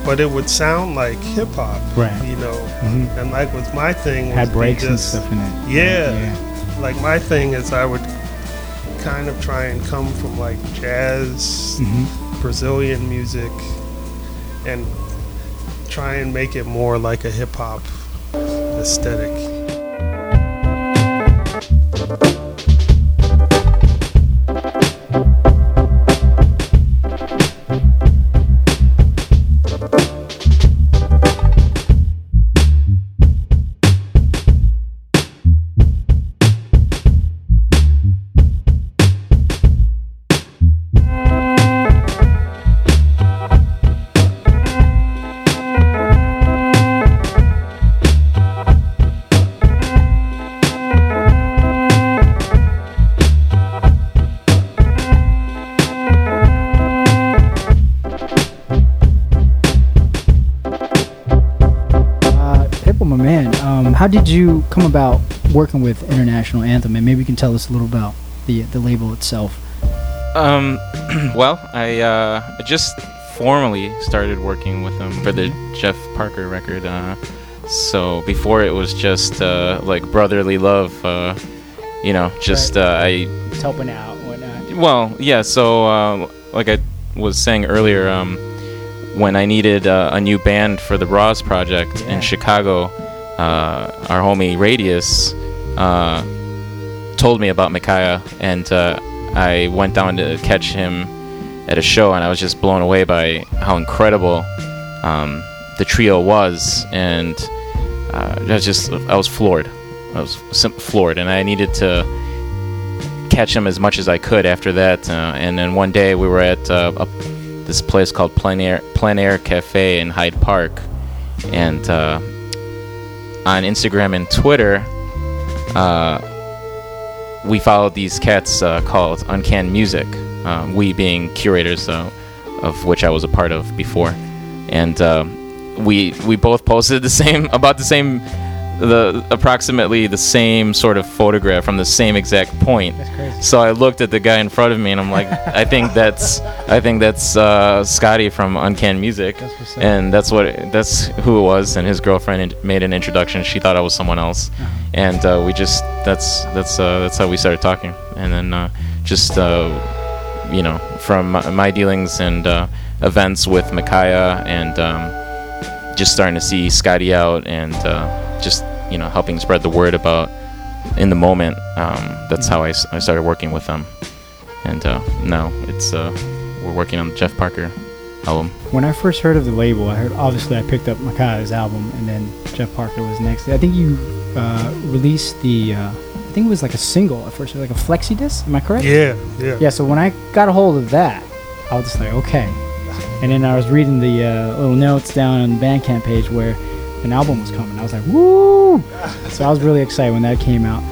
S37: but it would sound like hip hop,
S17: Right.
S37: You know,
S17: Mhm.
S37: and like with my thing was
S17: Had breaks and stuff in it.
S37: Yeah,
S17: Yeah.
S37: like my thing is I would kind of try and come from like jazz,
S17: Mhm.
S37: Brazilian music, and try and make it more like a hip hop aesthetic.
S17: Did you come about working with International Anthem? And maybe you can tell us a little about the the label itself.
S38: Um, well, I uh, I just formally started working with them for the Jeff Parker record. Uh, so before it was just uh, like brotherly love. Uh, you know, just uh, I
S17: Just helping out, whatnot.
S38: well, yeah. So, uh, like I was saying earlier, um, when I needed uh, a new band for the Roz project
S17: Yeah.
S38: in Chicago, uh, our homie Radius uh, told me about Makaya, and uh, I went down to catch him at a show, and I was just blown away by how incredible um, the trio was, and uh, I was just I was floored. I was floored, and I needed to catch him as much as I could after that. Uh, and then one day we were at uh, a, this place called Plein Air, Plein Air Cafe in Hyde Park, and on Instagram and Twitter, uh, we followed these cats uh, called Uncan Music. Uh, we being curators, uh, of which I was a part of before, and uh, we we both posted the same about the same the approximately the same sort of photograph from the same exact point.
S17: That's crazy.
S38: So I looked at the guy in front of me and I'm like, I think that's I think that's uh, Scotty from Uncan Music,
S17: what's up.
S38: and that's what that's who it was. And his girlfriend made an introduction. She thought I was someone else,
S17: Uh-huh.
S38: and uh, we just that's that's uh, that's how we started talking. And then uh, just uh, you know from my, my dealings and uh, events with Makaya and um, just starting to see Scotty out and uh, just you know helping spread the word about in the moment. Um, that's how I, s- I started working with them, and uh, now it's uh, we're working on the Jeff Parker album.
S17: When I first heard of the label, I heard obviously I picked up Makai's album, and then Jeff Parker was next. I think you uh, released the, uh, I think it was like a single at first, like a flexi disc. Am I correct?
S37: Yeah, yeah.
S17: Yeah. So when I got a hold of that, I was just like, okay. And then I was reading the uh, little notes down on the Bandcamp page where an album was coming. I was like, woo! So I was really excited when that came out.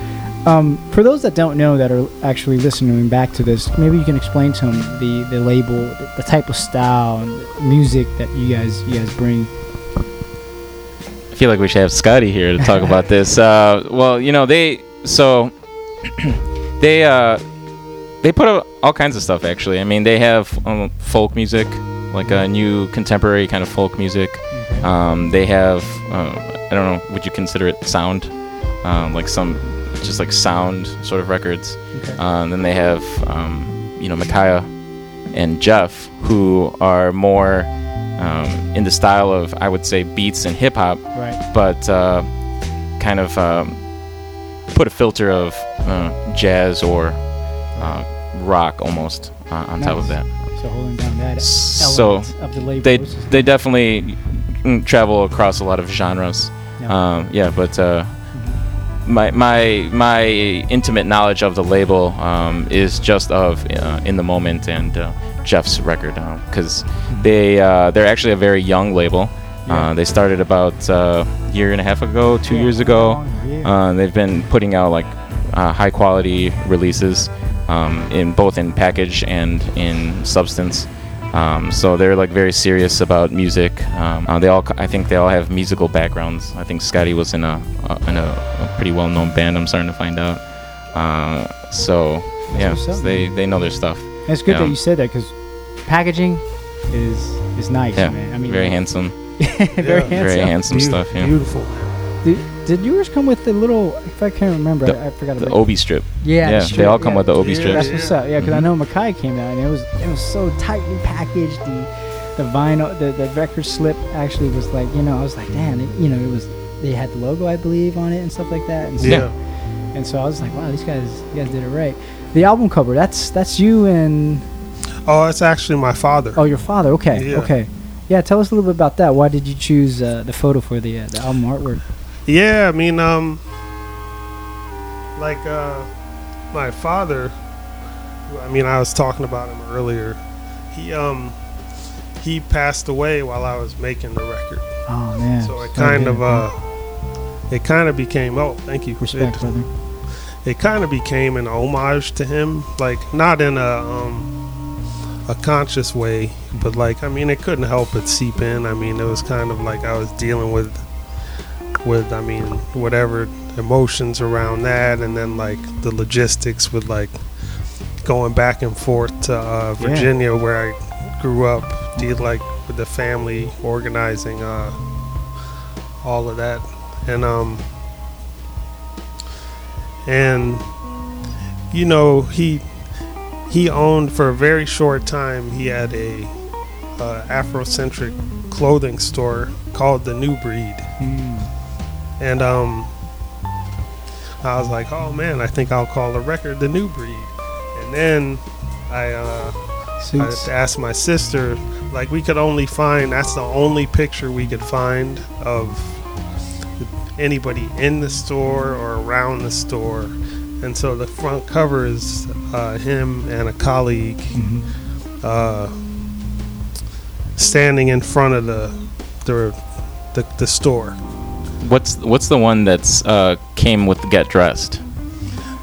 S17: Um, for those that don't know that are actually listening back to this, maybe you can explain to them the, the label, the, type of style and music that you guys you guys bring.
S38: I feel like we should have Scotty here to talk about this. Uh, well, you know they so they uh, they put out all kinds of stuff actually. I mean they have um, folk music, like a new contemporary kind of folk music. Um, they have uh, I don't know, would you consider it sound? Um, like some just like sound sort of records.
S17: Okay.
S38: Uh, then they have um, you know Makaya and Jeff who are more um, in the style of I would say beats and hip hop,
S17: Right.
S38: but uh, kind of um, put a filter of uh, jazz or uh, rock almost uh, on top of that.
S17: So holding down that
S38: So
S17: element of the label.
S38: they they definitely travel across a lot of genres.
S17: Yeah.
S38: Um, yeah, but uh, my my my intimate knowledge of the label um, is just of uh, in the moment and uh, Jeff's record because they uh, they're actually a very young label. Uh, they started about uh, a year and a half ago, two years ago. Uh, they've been putting out like uh, high quality releases um, in both in package and in substance. Um, so they're like very serious about music. Um, uh, they all, I think, they all have musical backgrounds. I think Scotty was in a uh, in a, a pretty well known band. I'm starting to find out. Uh, so yeah, so they they know their stuff.
S17: And it's good
S38: Yeah.
S17: that you said that because packaging is is nice,
S38: Yeah,
S17: man. I mean,
S38: very handsome.
S17: very handsome.
S38: Very handsome stuff. Yeah.
S37: Beautiful.
S17: Did, did yours come with the little? If I can't remember,
S38: The-
S17: I, I forgot
S38: the
S17: about
S38: Obi strip.
S17: Yeah,
S38: Yeah,
S17: the
S38: they all come
S17: yeah.
S38: with the Obi strips.
S17: That's what's up. Yeah, because I
S38: Mhm.
S17: know Makai came out and it was it was so tightly packaged. The the vinyl, the, the record slip actually was like you know I was like damn, it, you know it was they had the logo I believe on it and stuff like that. And so,
S37: Yeah.
S17: And so I was like, wow, these guys, you guys did it right. The album cover, that's that's you and
S37: Oh, it's actually my father.
S17: oh your father. Okay,
S37: Yeah.
S17: okay. Yeah, tell us a little bit about that. Why did you choose uh, the photo for the uh, the album artwork?
S37: Yeah, I mean, um, like uh, my father. I mean, I was talking about him earlier. He um, he passed away while I was making the record.
S17: Oh man.
S37: So it kind of uh, it kind of became. Oh, thank you.
S17: Respect,
S37: it,
S17: brother.
S37: It kind of became an homage to him, like not in a um a conscious way, but like I mean, it couldn't help but seep in. I mean, it was kind of like I was dealing with with I mean whatever emotions around that, and then like the logistics with like going back and forth to uh,
S17: Yeah.
S37: Virginia where I grew up, did like with the family organizing uh, all of that, and um and you know he he owned for a very short time he had a uh, afrocentric clothing store called the new breed and um i was like oh man i think i'll call the record the new breed and then I, uh, I asked my sister, like, we could only find, that's the only picture we could find of anybody in the store or around the store. And so the front cover is uh, him and a colleague uh, standing in front of the, the, the, the store.
S38: What's what's the one that's uh, came with Get Dressed?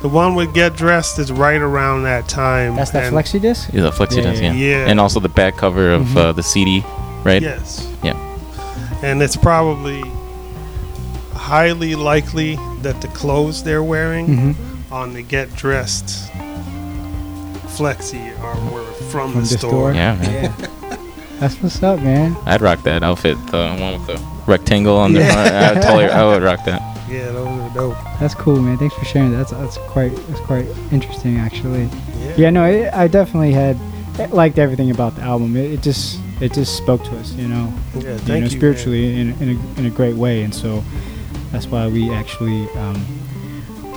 S37: The one with Get Dressed is right around that time.
S17: That's that
S37: and-
S17: flexi disc.
S38: Yeah, the flexi disc, yeah.
S37: Yeah.
S38: And also the back cover of
S17: Mhm.
S38: uh, the CD, right?
S37: Yes.
S38: Yeah.
S37: And it's probably highly likely that the clothes they're wearing
S17: Mhm.
S37: on the Get Dressed flexi are were from,
S17: From
S37: the,
S17: the
S37: store.
S17: store?
S38: Yeah, man.
S17: That's what's up, man.
S38: I'd rock that outfit, the one with the rectangle on the
S17: Yeah.
S38: front. I would totally, I would rock that.
S37: Yeah, those are dope.
S17: That's cool, man. Thanks for sharing. That's that's quite that's quite interesting, actually.
S37: Yeah.
S17: Yeah, no, it, I definitely had I liked everything about the album. It, it just it just spoke to us, you know.
S37: Yeah,
S17: you
S37: thank
S17: know,
S37: you,
S17: spiritually in in a, in a great way, and so that's why we actually um,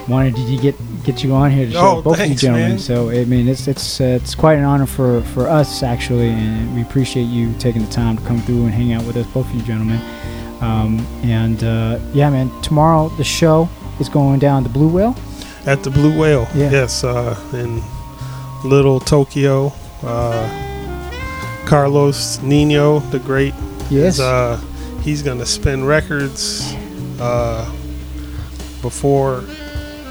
S17: wanted to get get you on here to show
S37: Oh,
S17: both
S37: thanks,
S17: of you gentlemen.
S37: man.
S17: So I mean, it's it's uh, it's quite an honor for for us actually, and we appreciate you taking the time to come through and hang out with us, both of you gentlemen. Um, and uh, yeah, man, tomorrow the show is going down the Blue Whale.
S37: At the Blue Whale.
S17: Yeah.
S37: Yes, uh, in Little Tokyo. Uh, Carlos Nino, the great.
S17: Yes.
S37: Is, uh, he's going to spin records uh, before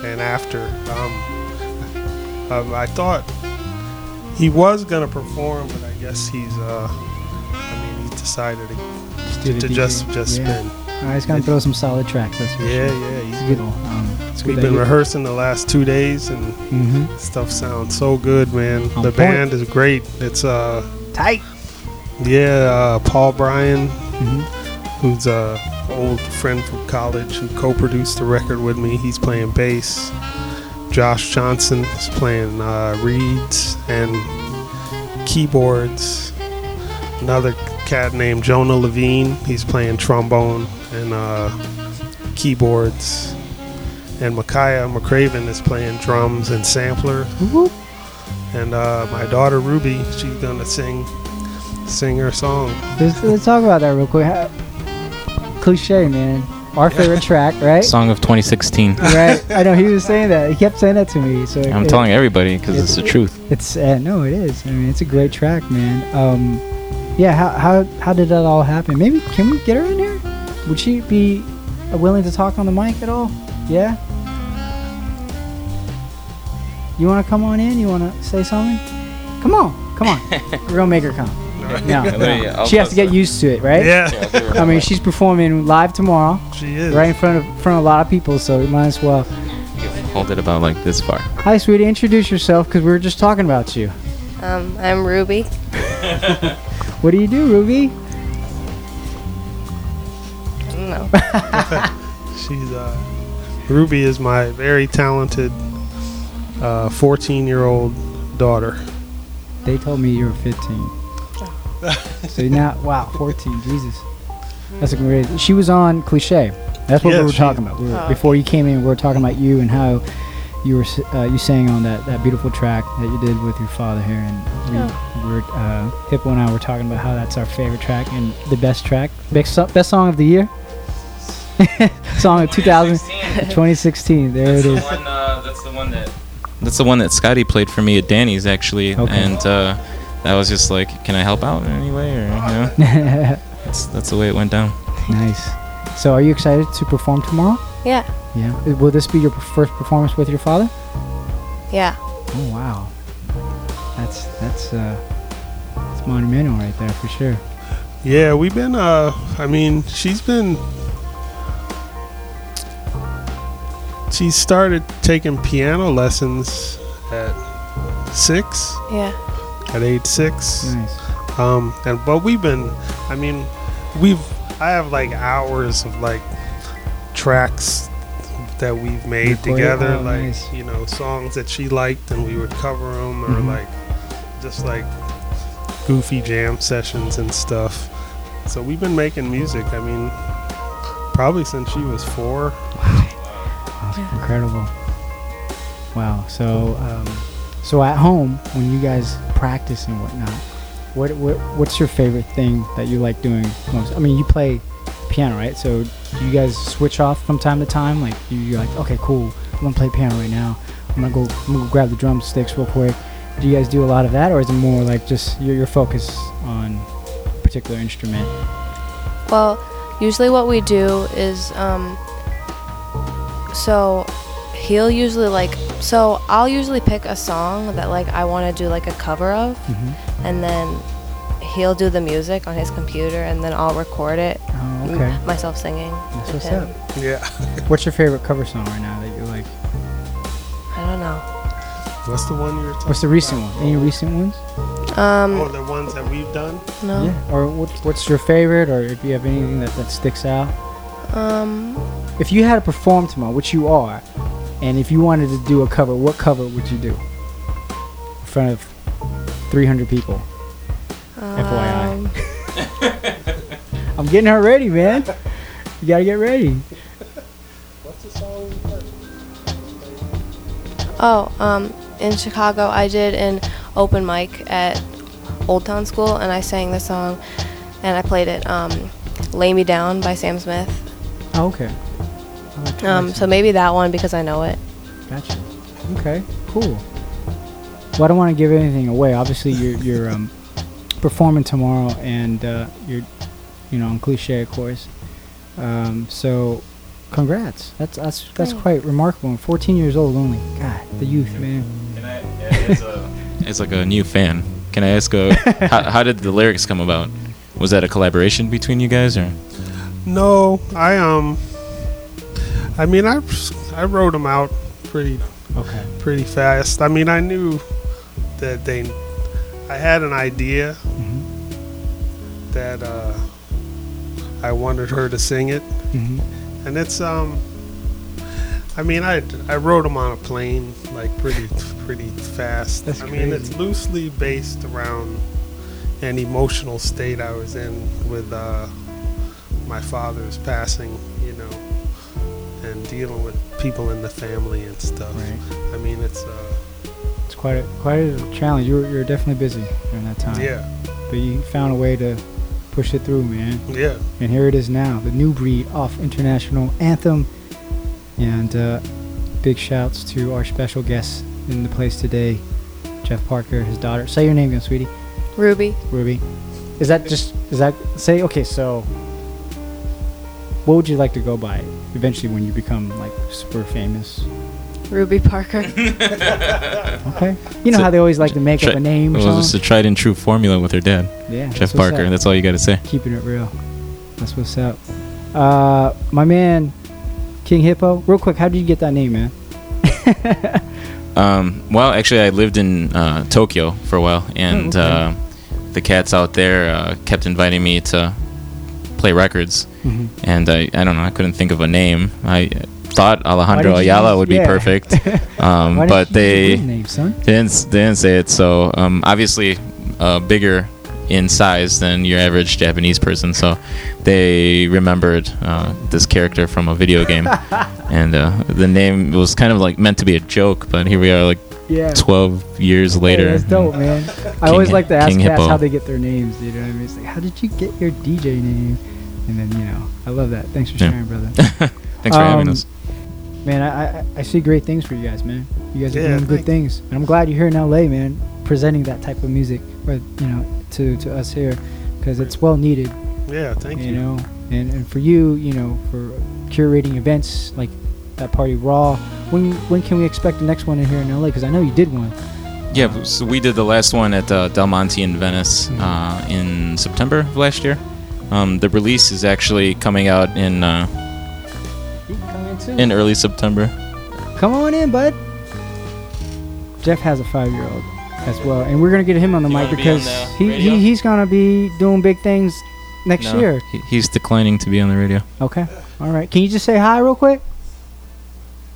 S37: and after. Um, um, I thought he was going to perform, but I guess he's. Uh, I mean, he decided to,
S17: do
S37: to, just just
S17: Yeah.
S37: spin.
S17: All right, he's gonna throw some solid tracks. That's for
S37: Yeah,
S17: sure.
S37: yeah, he's
S17: It's good. Um, it's
S37: We've been rehearsing the last two days, and
S17: Mhm.
S37: stuff sounds so good, man.
S17: On
S37: the
S17: point.
S37: band is great. It's uh
S17: tight.
S37: Yeah, uh, Paul Bryan,
S17: Mhm.
S37: who's a old friend from college who co-produced the record with me. He's playing bass. Josh Johnson is playing uh, reeds and keyboards. Another cat named Jonah Levine. He's playing trombone and uh, keyboards. And Makaya McCraven is playing drums and sampler. And uh, my daughter Ruby, she's gonna sing sing her song.
S17: Let's, let's talk about that real quick. How, cliche, man. Our favorite track, right?
S38: Song of 2016.
S17: right. I know he was saying that. He kept saying that to me. So
S38: I'm
S17: it-
S38: telling everybody because it's the truth.
S17: It's uh, no, it is. I mean, it's a great track, man. Um, yeah. How how how did that all happen? Maybe can we get her in here? Would she be uh, willing to talk on the mic at all? Yeah. You want to come on in? You want to say something? Come on, come on. We're gonna make her come. No, no. She has to get used to it, right?
S37: Yeah. Yeah, I'll give her
S17: I
S37: a
S17: mean, she's performing live tomorrow.
S37: She is.
S17: right in front of front of a lot of people, so you might as well.
S38: Hold it about like this far.
S17: Hi, sweetie. Introduce yourself, because we were just talking about you.
S39: Um, I'm Ruby.
S17: What do you do, Ruby?
S39: I don't know.
S37: She's uh, Ruby is my very talented 14 year old daughter.
S17: They told me you were 15. so now, wow, 14. Jesus, that's a great. She was on cliche. That's what
S37: Yeah,
S17: we were
S37: she-
S17: talking about. We were,
S37: Oh,
S17: Before you came in, we were talking about you and how you were uh, you sang on that, that beautiful track that you did with your father here, and we,
S39: Oh.
S17: were uh, Hippo and I were talking about how that's our favorite track and the best track, best, so- best song of the year. song of 2000, 2016. There it is.
S38: uh, that's the one that. That's the one that Scotty played for me at Danny's actually,
S17: Okay.
S38: and uh, that was just like, can I help out in any way, or you know? that's that's the way it went down.
S17: Nice. So, are you excited to perform tomorrow?
S39: Yeah.
S17: Yeah. Will this be your first performance with your father?
S39: Yeah.
S17: Oh wow. That's that's uh that's monumental right there for sure.
S37: Yeah, we've been. Uh, I mean, she's been. She started taking piano lessons at six.
S39: Yeah.
S37: At age six.
S17: Nice.
S37: Um, and but we've been. I mean, we've. I have like hours of like tracks that we've made
S17: Recorded?
S37: together,
S17: Oh,
S37: like
S17: nice.
S37: you know songs that she liked, and we would cover them, or
S17: Mhm.
S37: like just like goofy jam sessions and stuff. So we've been making music. I mean, probably since she was four.
S17: That's incredible. Wow. So um So at home, when you guys practice and whatnot, what, what what's your favorite thing that you like doing most? I mean, you play piano, right? So do you guys switch off from time to time? Like you, you're like, okay, cool, I'm gonna play piano right now. I'm gonna go, I'm gonna go grab the drumsticks real quick. Do you guys do a lot of that, or is it more like just your, your focus on a particular instrument?
S39: Well, usually what we do is, um, so he'll usually like, so I'll usually pick a song that like I want to do like a cover of,
S17: Mhm.
S39: and then he'll do the music on his computer, and then I'll record it.
S17: Oh,
S39: m-
S17: okay.
S39: myself singing.
S17: That's what's
S39: him.
S17: up.
S37: Yeah.
S17: What's your favorite cover song right now that you like?
S39: I don't know.
S37: What's the one you were talking
S17: What's the recent one? Any recent ones?
S39: Um,
S37: Oh, the ones that we've done?
S39: No.
S17: Yeah. Or what, what's your favorite, or if you have anything that, that sticks out?
S39: Um,
S17: If you had to perform tomorrow, which you are, and if you wanted to do a cover, what cover would you do? In front of 300 people.
S39: Um,
S17: FYI. I'm getting her ready, man. You gotta get ready.
S37: What's the song?
S39: Oh, um, in Chicago, I did an open mic at Old Town School, and I sang the song, and I played it. Um, "Lay Me Down" by Sam Smith.
S17: Oh, okay. Like
S39: Um, so maybe that one because I know it.
S17: Gotcha. Okay, cool. Well, I don't want to give anything away. Obviously, you're you're um, performing tomorrow, and uh, you're, you know, on cliche, of course. Um, so, congrats. That's that's that's
S39: Thanks.
S17: quite remarkable. And 14 years old only. God, the youth, man.
S38: As like a new fan, can I ask, uh, how, how did the lyrics come about? Was that a collaboration between you guys, or?
S37: No, I um, I mean, I I wrote them out pretty
S17: Okay.
S37: pretty fast. I mean, I knew that they, I had an idea
S17: Mm-hmm.
S37: that uh, I wanted her to sing it,
S17: Mhm.
S37: and it's um, I mean, I I wrote them on a plane like pretty pretty fast.
S17: That's
S37: I mean, it's loosely based around an emotional state I was in with uh, my father's passing, you know, and dealing with people in the family and stuff.
S17: Right.
S37: I mean, it's uh,
S17: It's quite a quite a challenge. You're you're definitely busy during that time.
S37: Yeah.
S17: But you found a way to push it through, man.
S37: Yeah.
S17: And here it is now, the new breed off international anthem. And uh, big shouts to our special guest in the place today, Jeff Parker, his daughter. Say your name again, sweetie.
S39: Ruby.
S17: Ruby. Is that just is that say okay? So, what would you like to go by eventually when you become like super famous?
S39: Ruby Parker.
S17: Okay. You know how they always like to make up a name.
S38: It was just a tried and true formula with her dad.
S17: Yeah,
S38: Jeff
S17: that's
S38: Parker.
S17: up.
S38: That's all you got to say.
S17: Keeping it real. That's what's up. Uh, my man, King Hippo. Real quick, how did you get that name, man?
S38: Um, well, actually, I lived in uh, Tokyo for a while, and
S17: Oh, okay.
S38: uh, the cats out there uh, kept inviting me to play records.
S17: Mhm.
S38: And I, I don't know, I couldn't think of a name. I thought Alejandro
S17: Why didn't you
S38: Ayala would be perfect, um, but they
S17: name,
S38: they didn't they didn't say it. So um, obviously, uh, bigger in size than your average Japanese person. So they remembered uh, this character from a video game, and uh, the name was kind of like meant to be a joke. But here we are, like
S17: Yeah.
S38: 12 years later.
S17: that's dope, man. I always like to ask
S38: King
S17: cats how they get their names. You know what I mean? It's like, how did you get your DJ name? And then you know, I love that. Thanks for
S38: Yeah.
S17: sharing, brother.
S38: Thanks for having
S17: Um,
S38: us.
S17: Man, I, I I see great things for you guys, man. You guys are
S37: Yeah,
S17: doing good
S37: thank
S17: things, and I'm glad you're here in LA, man, presenting that type of music, or you know, to to us here, because it's well needed.
S37: Yeah, thank you.
S17: You know, and and for you, you know, for curating events like that party raw. When when can we expect the next one in here in LA? Because I know you did one.
S38: Yeah, so we did the last one at uh, Del Monte in Venice
S17: Mm-hmm.
S38: uh, in September of last year. Um, the release is actually coming out in uh, in early September.
S17: Come on in, bud. Jeff has a five-year-old as well, and we're gonna get him on the
S38: You
S17: mic
S38: wanna be on
S17: because
S38: the
S17: he,
S38: radio?
S17: he he's gonna be doing big things next
S38: No,
S17: year.
S38: he- he's declining to be on the radio.
S17: Okay. All right. Can you just say hi real quick?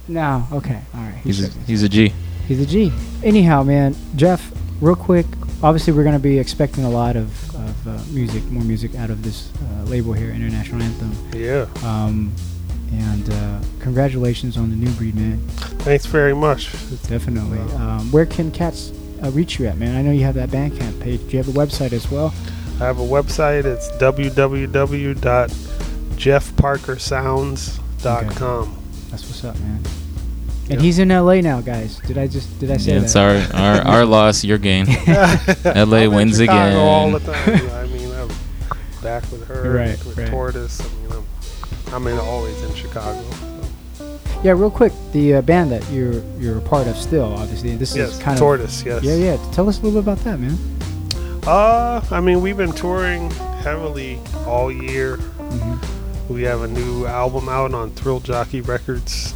S17: No. Okay. All right.
S38: He's a, he's a G.
S17: He's a G. Anyhow, man, Jeff, real quick. Obviously, we're gonna be expecting a lot of, of uh, music, more music out of this uh, label here, International Anthem.
S37: Yeah.
S17: Um, and uh, congratulations on the new breed, man.
S37: Thanks very much.
S17: Definitely. Um, where can cats uh, reach you at, man? I know you have that Bandcamp page. Do you have a website as well?
S37: I have a website. It's www.jeffparkersounds.com.
S17: That's what's up, man. And he's in LA now, guys. Did I just did I say
S38: Yeah,
S17: that?
S38: it's our, our our loss, your gain. LA
S37: I'm
S38: wins
S37: Chicago
S38: again.
S37: all the time. I mean, I'm back with her,
S17: Right,
S37: with
S17: right.
S37: Tortoise. I mean, I'm, in, always in Chicago.
S17: Yeah, real quick, the uh, band that you're you're a part of still, obviously. This
S37: Yes,
S17: is kind
S37: Tortoise,
S17: of
S37: yes.
S17: Yeah, yeah. Tell us a little bit about that, man.
S37: Uh, I mean, we've been touring heavily all year.
S17: Mm-hmm.
S37: We have a new album out on Thrill Jockey Records.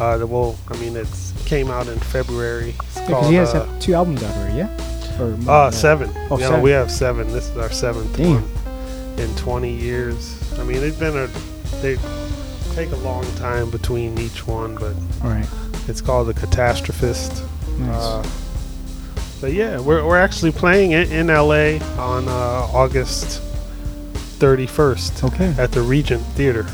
S37: Uh, that will, I mean, it came out in February. It's
S17: Because
S37: called
S17: you guys
S37: uh,
S17: have two albums out already, yeah? Or more
S37: uh, seven.
S17: Oh,
S37: yeah,
S17: seven.
S37: we have seven. This is our seventh
S17: Damn.
S37: one in 20 years. I mean, it's been a they take a long time between each one, but
S17: Right.
S37: it's called the Catastrophist.
S17: Nice.
S37: Uh, but yeah, we're, we're actually playing it in LA on uh, August 31st.
S17: Okay.
S37: At the Regent Theater.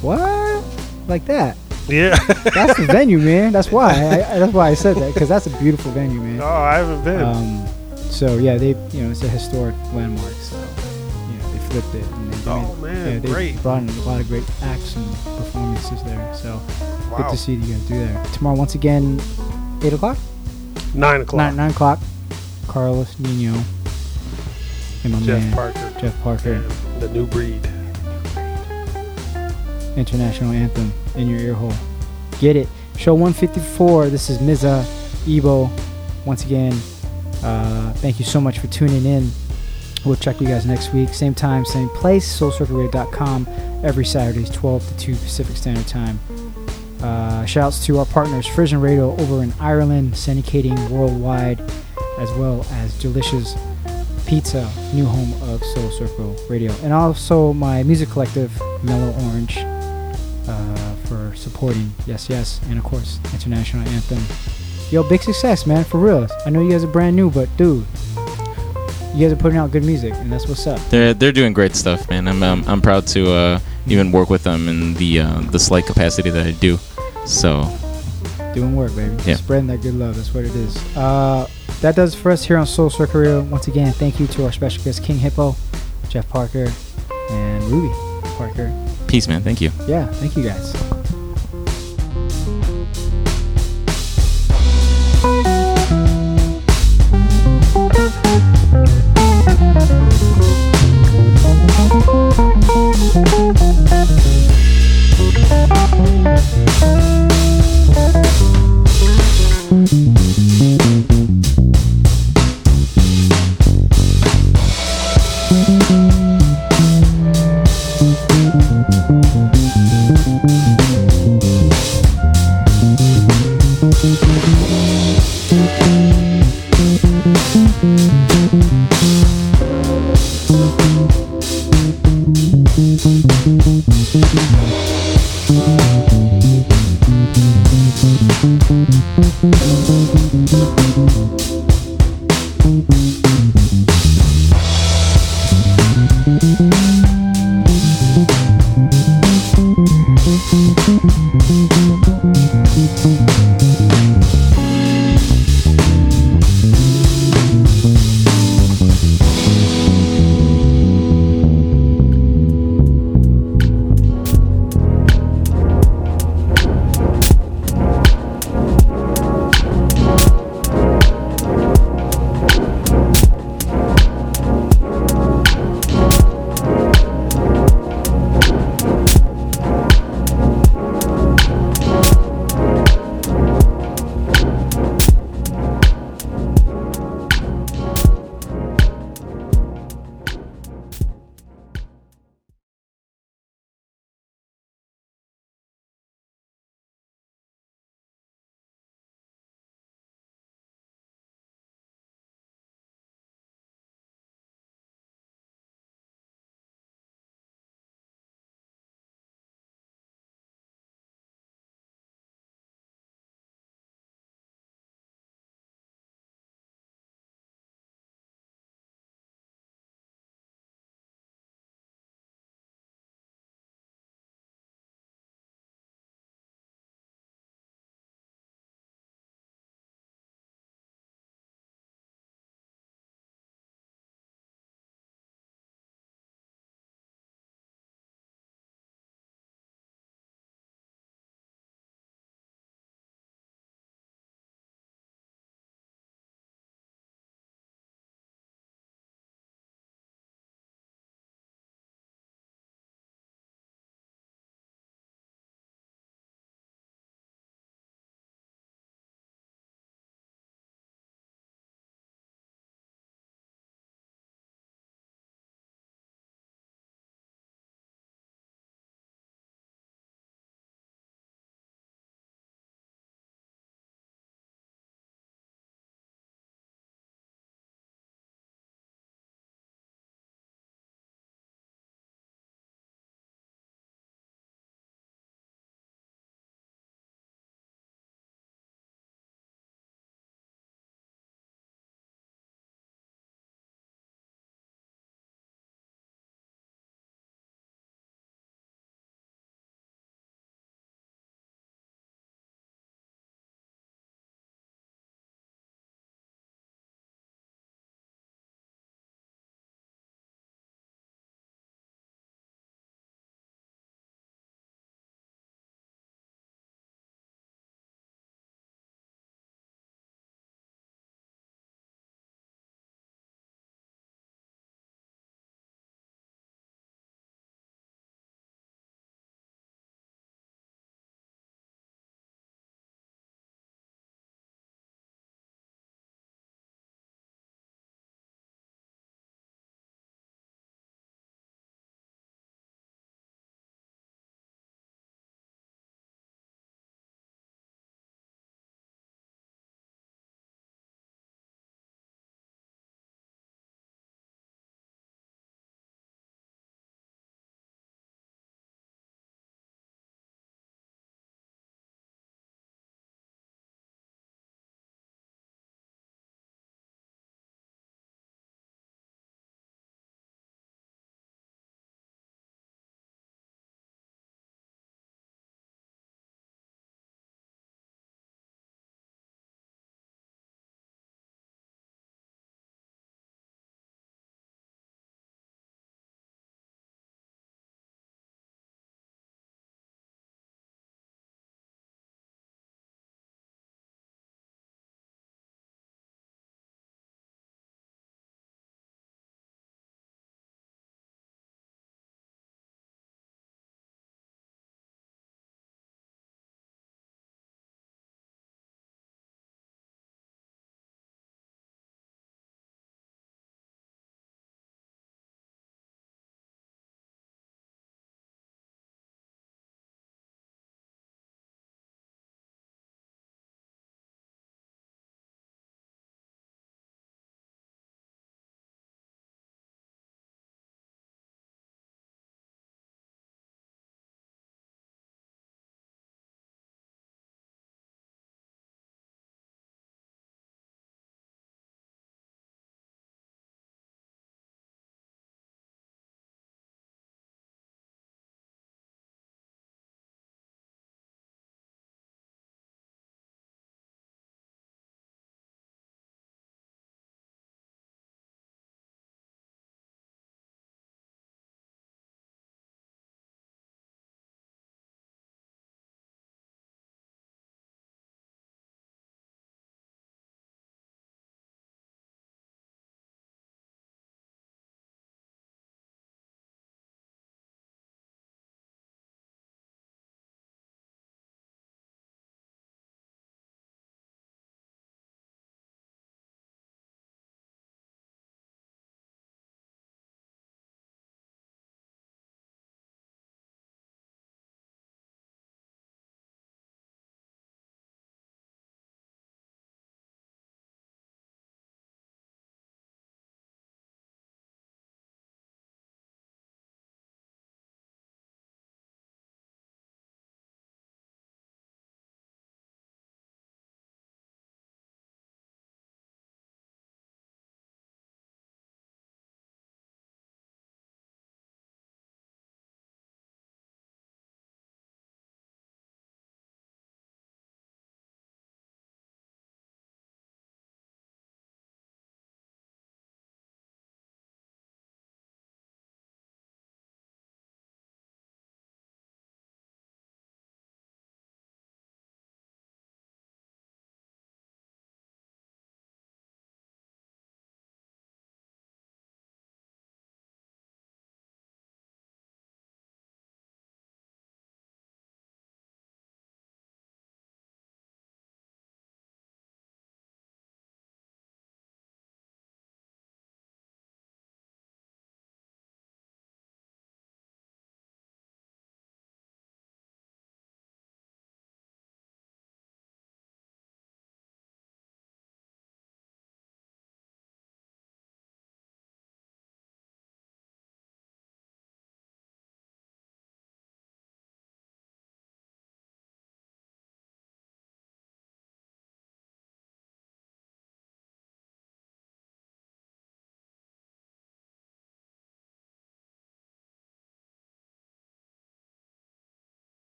S17: What? Like that?
S37: Yeah.
S17: That's the venue, man. That's why. I, that's why I said that because that's a beautiful venue, man.
S37: Oh, I haven't been.
S17: Um, so yeah, they you know it's a historic landmark. So you know they flipped it. And
S37: Oh, man,
S17: yeah, they
S37: great.
S17: brought in a lot of great acts and performances there. So good to see you guys do there. Tomorrow, once again, eight o'clock.
S37: Nine o'clock.
S17: Nine, nine o'clock. Carlos Nino and my
S37: Jeff
S17: man
S37: Parker.
S17: Jeff Parker.
S37: The new breed.
S17: International Anthem in your ear hole. Get it. Show 154. This is Mza Evo. Once again, uh, thank you so much for tuning in. We'll check you guys next week. Same time, same place. SoulCircleRadio.com every Saturdays, 12 to 2 Pacific Standard Time. Uh, shouts to our partners, Frisian Radio over in Ireland, syndicating worldwide, as well as Delicious Pizza, new home of Soul Circle Radio. And also my music collective, Mellow Orange, uh, for supporting Yes Yes, and of course, International Anthem. Yo, big success, man, for real. I know you guys are brand new, but dude, you guys are putting out good music, and that's what's up.
S38: They're they're doing great stuff, man. I'm um, I'm proud to uh, even work with them in the uh, the slight capacity that I do. So
S17: Doing work, baby.
S38: Yeah.
S17: Spreading that good love. That's what it is. Uh, that does it for us here on Soul Circle Radio. Once again, thank you to our special guest, King Hippo, Jeff Parker, and Ruby Parker.
S38: peace, man. Thank you.
S17: Yeah, thank you guys.